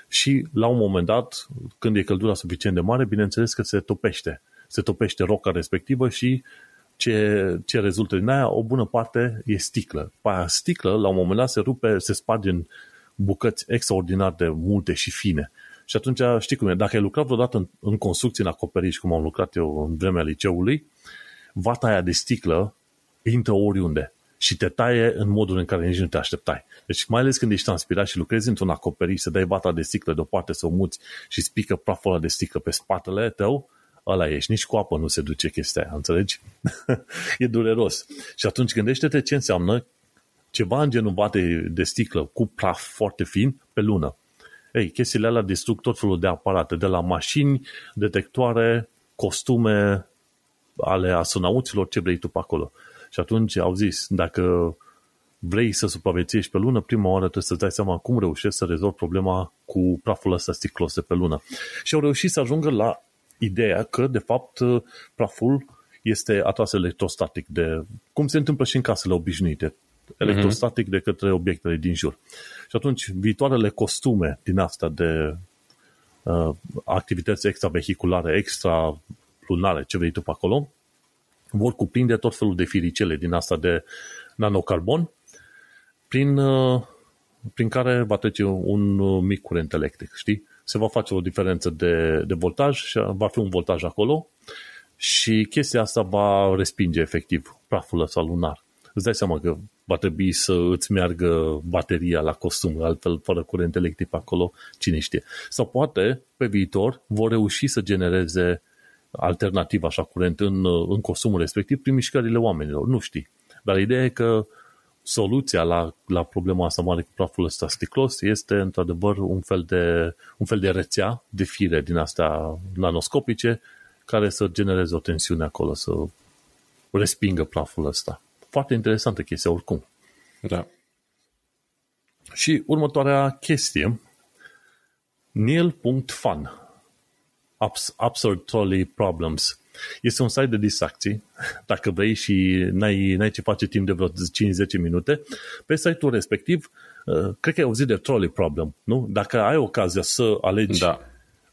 și la un moment dat, când e căldura suficient de mare, bineînțeles că se topește. Se topește roca respectivă și ce, ce rezultă din aia, o bună parte e sticlă. Pe aia sticlă, la un moment dat, se rupe, se sparge în bucăți extraordinar de multe și fine. Și atunci, știi cum e, dacă ai lucrat vreodată în, în construcții, în acoperiș, cum am lucrat eu în vremea liceului, vata aia de sticlă intră oriunde și te taie în modul în care nici nu te așteptai. Deci mai ales când ești transpirat și lucrezi într-un acoperiș, să dai vata de sticlă deoparte, să o muți și spică praful ăla de sticlă pe spatele tău, ăla ești. Nici cu apă nu se duce chestia aia, înțelegi? e dureros. Și atunci gândește-te ce înseamnă ceva în genul vate de sticlă cu praf foarte fin pe lună. Ei, chestiile alea distrug tot felul de aparate, de la mașini, detectoare, costume ale astronauților, ce vrei tu pe acolo. Și atunci au zis, dacă vrei să supraviețuiești pe lună, prima oară trebuie să-ți dai seama cum reușești să rezolvi problema cu praful ăsta sticlos de pe lună. Și au reușit să ajungă la ideea că, de fapt, praful este atras electrostatic, de cum se întâmplă și în casele obișnuite, electrostatic de către obiectele din jur. Și atunci, viitoarele costume din asta de uh, activități extravehiculare, extra lunare, ce vrei tu pe acolo, vor cuprinde tot felul de firicele din asta de nanocarbon, prin, uh, prin care va trece un mic curent electric, știi? Se va face o diferență de, de voltaj și va fi un voltaj acolo și chestia asta va respinge efectiv praful ăsta lunar. Îți dai seama că va trebui să îți meargă bateria la costum, altfel fără curent electric acolo, cine știe. Sau poate, pe viitor, vor reuși să genereze alternativ așa curent în, în costumul respectiv prin mișcările oamenilor, nu știi. Dar ideea e că soluția la, la problema asta mare cu praful ăsta sticlos este într-adevăr un fel, de, un fel de rețea de fire din astea nanoscopice care să genereze o tensiune acolo, să respingă praful ăsta. Foarte interesantă chestia oricum. Da. Și următoarea chestie, Neil.fun Absurd Trolley Problems este un site de distracții, dacă vrei și n-ai, n-ai ce face timp de vreo 5-10 minute, pe site-ul respectiv, uh, cred că ai auzit de trolley problem, nu? Dacă ai ocazia să alegi da.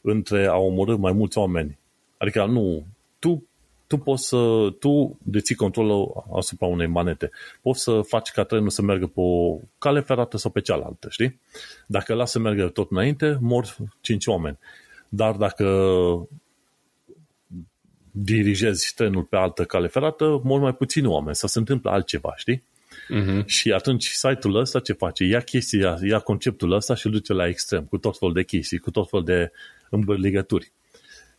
între a omorâ mai mulți oameni, adică nu, tu tu poți să, tu deții controlul asupra unei manete. Poți să faci ca trenul să meargă pe o cale ferată sau pe cealaltă, știi? Dacă lasă să meargă tot înainte, mor 5 oameni. Dar dacă dirigezi trenul pe altă cale ferată, mor mai puțini oameni sau se întâmplă altceva, știi? Uh-huh. Și atunci site-ul ăsta ce face? Ia chestia, ia conceptul ăsta și îl duce la extrem, cu tot fel de chestii, cu tot fel de îmbărligături.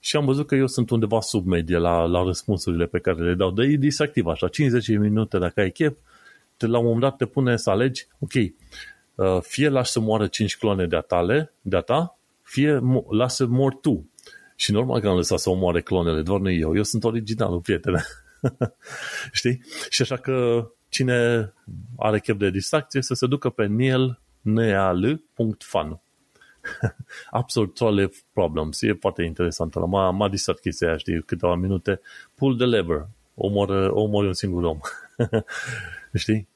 Și am văzut că eu sunt undeva sub medie la, la răspunsurile pe care le dau. De e distractiv așa, 50 minute dacă ai chef, te, la un moment dat te pune să alegi, ok, uh, fie lași să moară 5 clone de-a tale, de-a ta, fie mo- lasă să mor tu. Și normal că am lăsat să omoare clonele, doar nu eu. Eu sunt originalul, prietene. Știi? Și așa că cine are chef de distracție să se ducă pe nielneal.fun Absolut Trolley Problems. E foarte interesantă. M-a, m-a distrat chestia aia, știi, câteva minute. Pull the lever. Omor, omor un singur om. știi?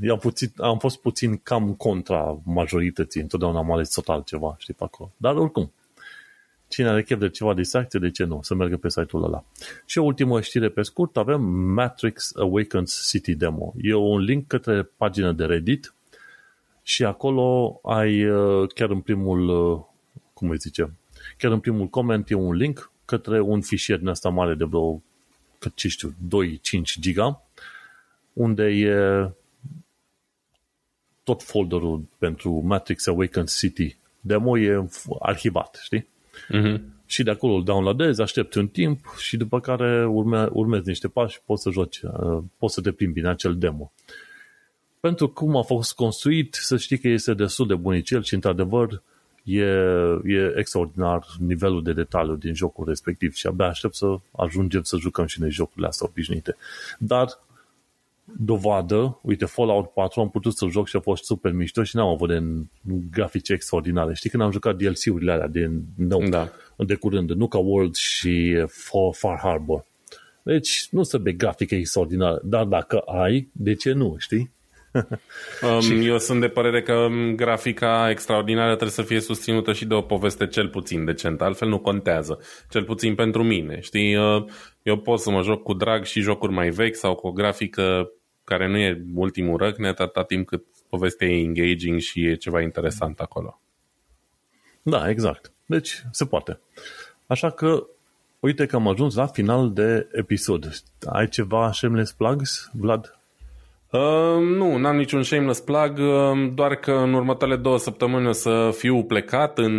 Eu am, puțin, am fost puțin cam contra majorității. Întotdeauna am ales total ceva, știi, pe acolo. Dar oricum, Cine are chef de ceva distracție, de ce nu? Să meargă pe site-ul ăla. Și o ultimă știre pe scurt, avem Matrix Awakens City Demo. E un link către pagina de Reddit și acolo ai uh, chiar în primul, uh, cum îi zice, chiar în primul coment e un link către un fișier din asta mare de vreo, ce știu, 2-5 giga, unde e tot folderul pentru Matrix Awakens City demo e arhivat, știi? Uh-huh. Și de acolo îl downloadezi, aștepți un timp și după care urme, urmezi niște pași și poți să joci, uh, poți să te plimbi în acel demo. Pentru cum a fost construit, să știi că este destul de bunicel și într-adevăr e, e extraordinar nivelul de detaliu din jocul respectiv și abia aștept să ajungem să jucăm și noi jocurile astea obișnuite. Dar dovadă, uite, Fallout 4 am putut să joc și a fost super mișto și n-am avut de grafice extraordinare. Știi când am jucat DLC-urile alea din nou, da. de curând, Nuka World și Far, Far Harbor. Deci nu să be grafică extraordinară, dar dacă ai, de ce nu, știi? um, eu sunt de părere că um, grafica extraordinară trebuie să fie susținută și de o poveste cel puțin decentă, altfel nu contează. Cel puțin pentru mine. Știi, uh, eu pot să mă joc cu drag și jocuri mai vechi sau cu o grafică care nu e ultimul răcnet atâta timp cât povestea e engaging și e ceva interesant acolo. Da, exact. Deci, se poate. Așa că, uite că am ajuns la final de episod. Ai ceva shameless plugs, Vlad? Uh, nu, n-am niciun shameless plug, uh, doar că în următoarele două săptămâni o să fiu plecat în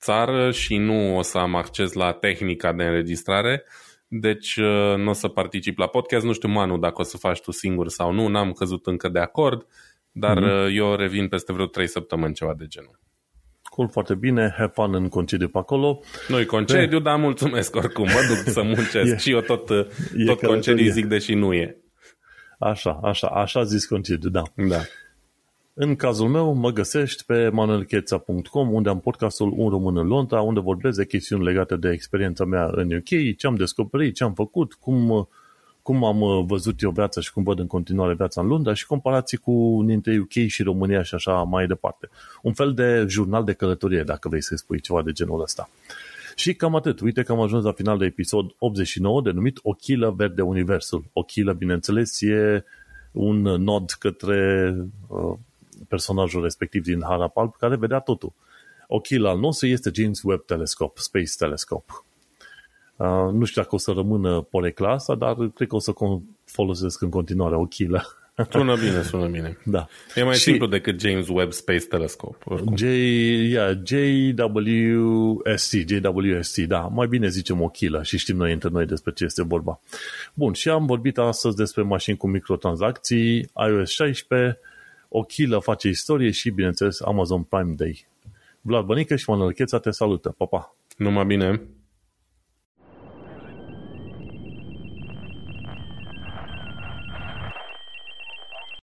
țară și nu o să am acces la tehnica de înregistrare. Uh, deci uh, nu o să particip la podcast. Nu știu, Manu, dacă o să faci tu singur sau nu, n-am căzut încă de acord, dar mm-hmm. eu revin peste vreo 3 săptămâni, ceva de genul. Cool, foarte bine, have fun în concediu pe acolo. Nu-i concediu, dar mulțumesc oricum, mă duc să muncesc e, și eu tot, tot concediu zic, deși nu e. Așa, așa, așa zis concediu, da. Da. În cazul meu, mă găsești pe manuelcheța.com, unde am podcastul Un Român în Londra, unde vorbesc de chestiuni legate de experiența mea în UK, ce am descoperit, ce am făcut, cum, cum am văzut eu viața și cum văd în continuare viața în Londra și comparații cu dintre UK și România și așa mai departe. Un fel de jurnal de călătorie, dacă vrei să spui ceva de genul ăsta. Și cam atât. Uite că am ajuns la final de episod 89, denumit Ochilă Verde Universul. Ochilă, bineînțeles, e un nod către uh, personajul respectiv din Harapalp care vedea totul. Ochil al nostru este James Webb Telescope, Space Telescope. Uh, nu știu dacă o să rămână porecla asta, dar cred că o să folosesc în continuare o chilă. Sună bine, sună bine. Da. E mai și simplu decât James Webb Space Telescope. J, yeah, JWST, JWST, da, mai bine zicem o chilă și știm noi între noi despre ce este vorba. Bun, și am vorbit astăzi despre mașini cu microtransacții, iOS 16, o chilă face istorie și, bineînțeles, Amazon Prime Day. Vlad Bănică și Manuel Cheța te salută. Pa, pa! Numai bine!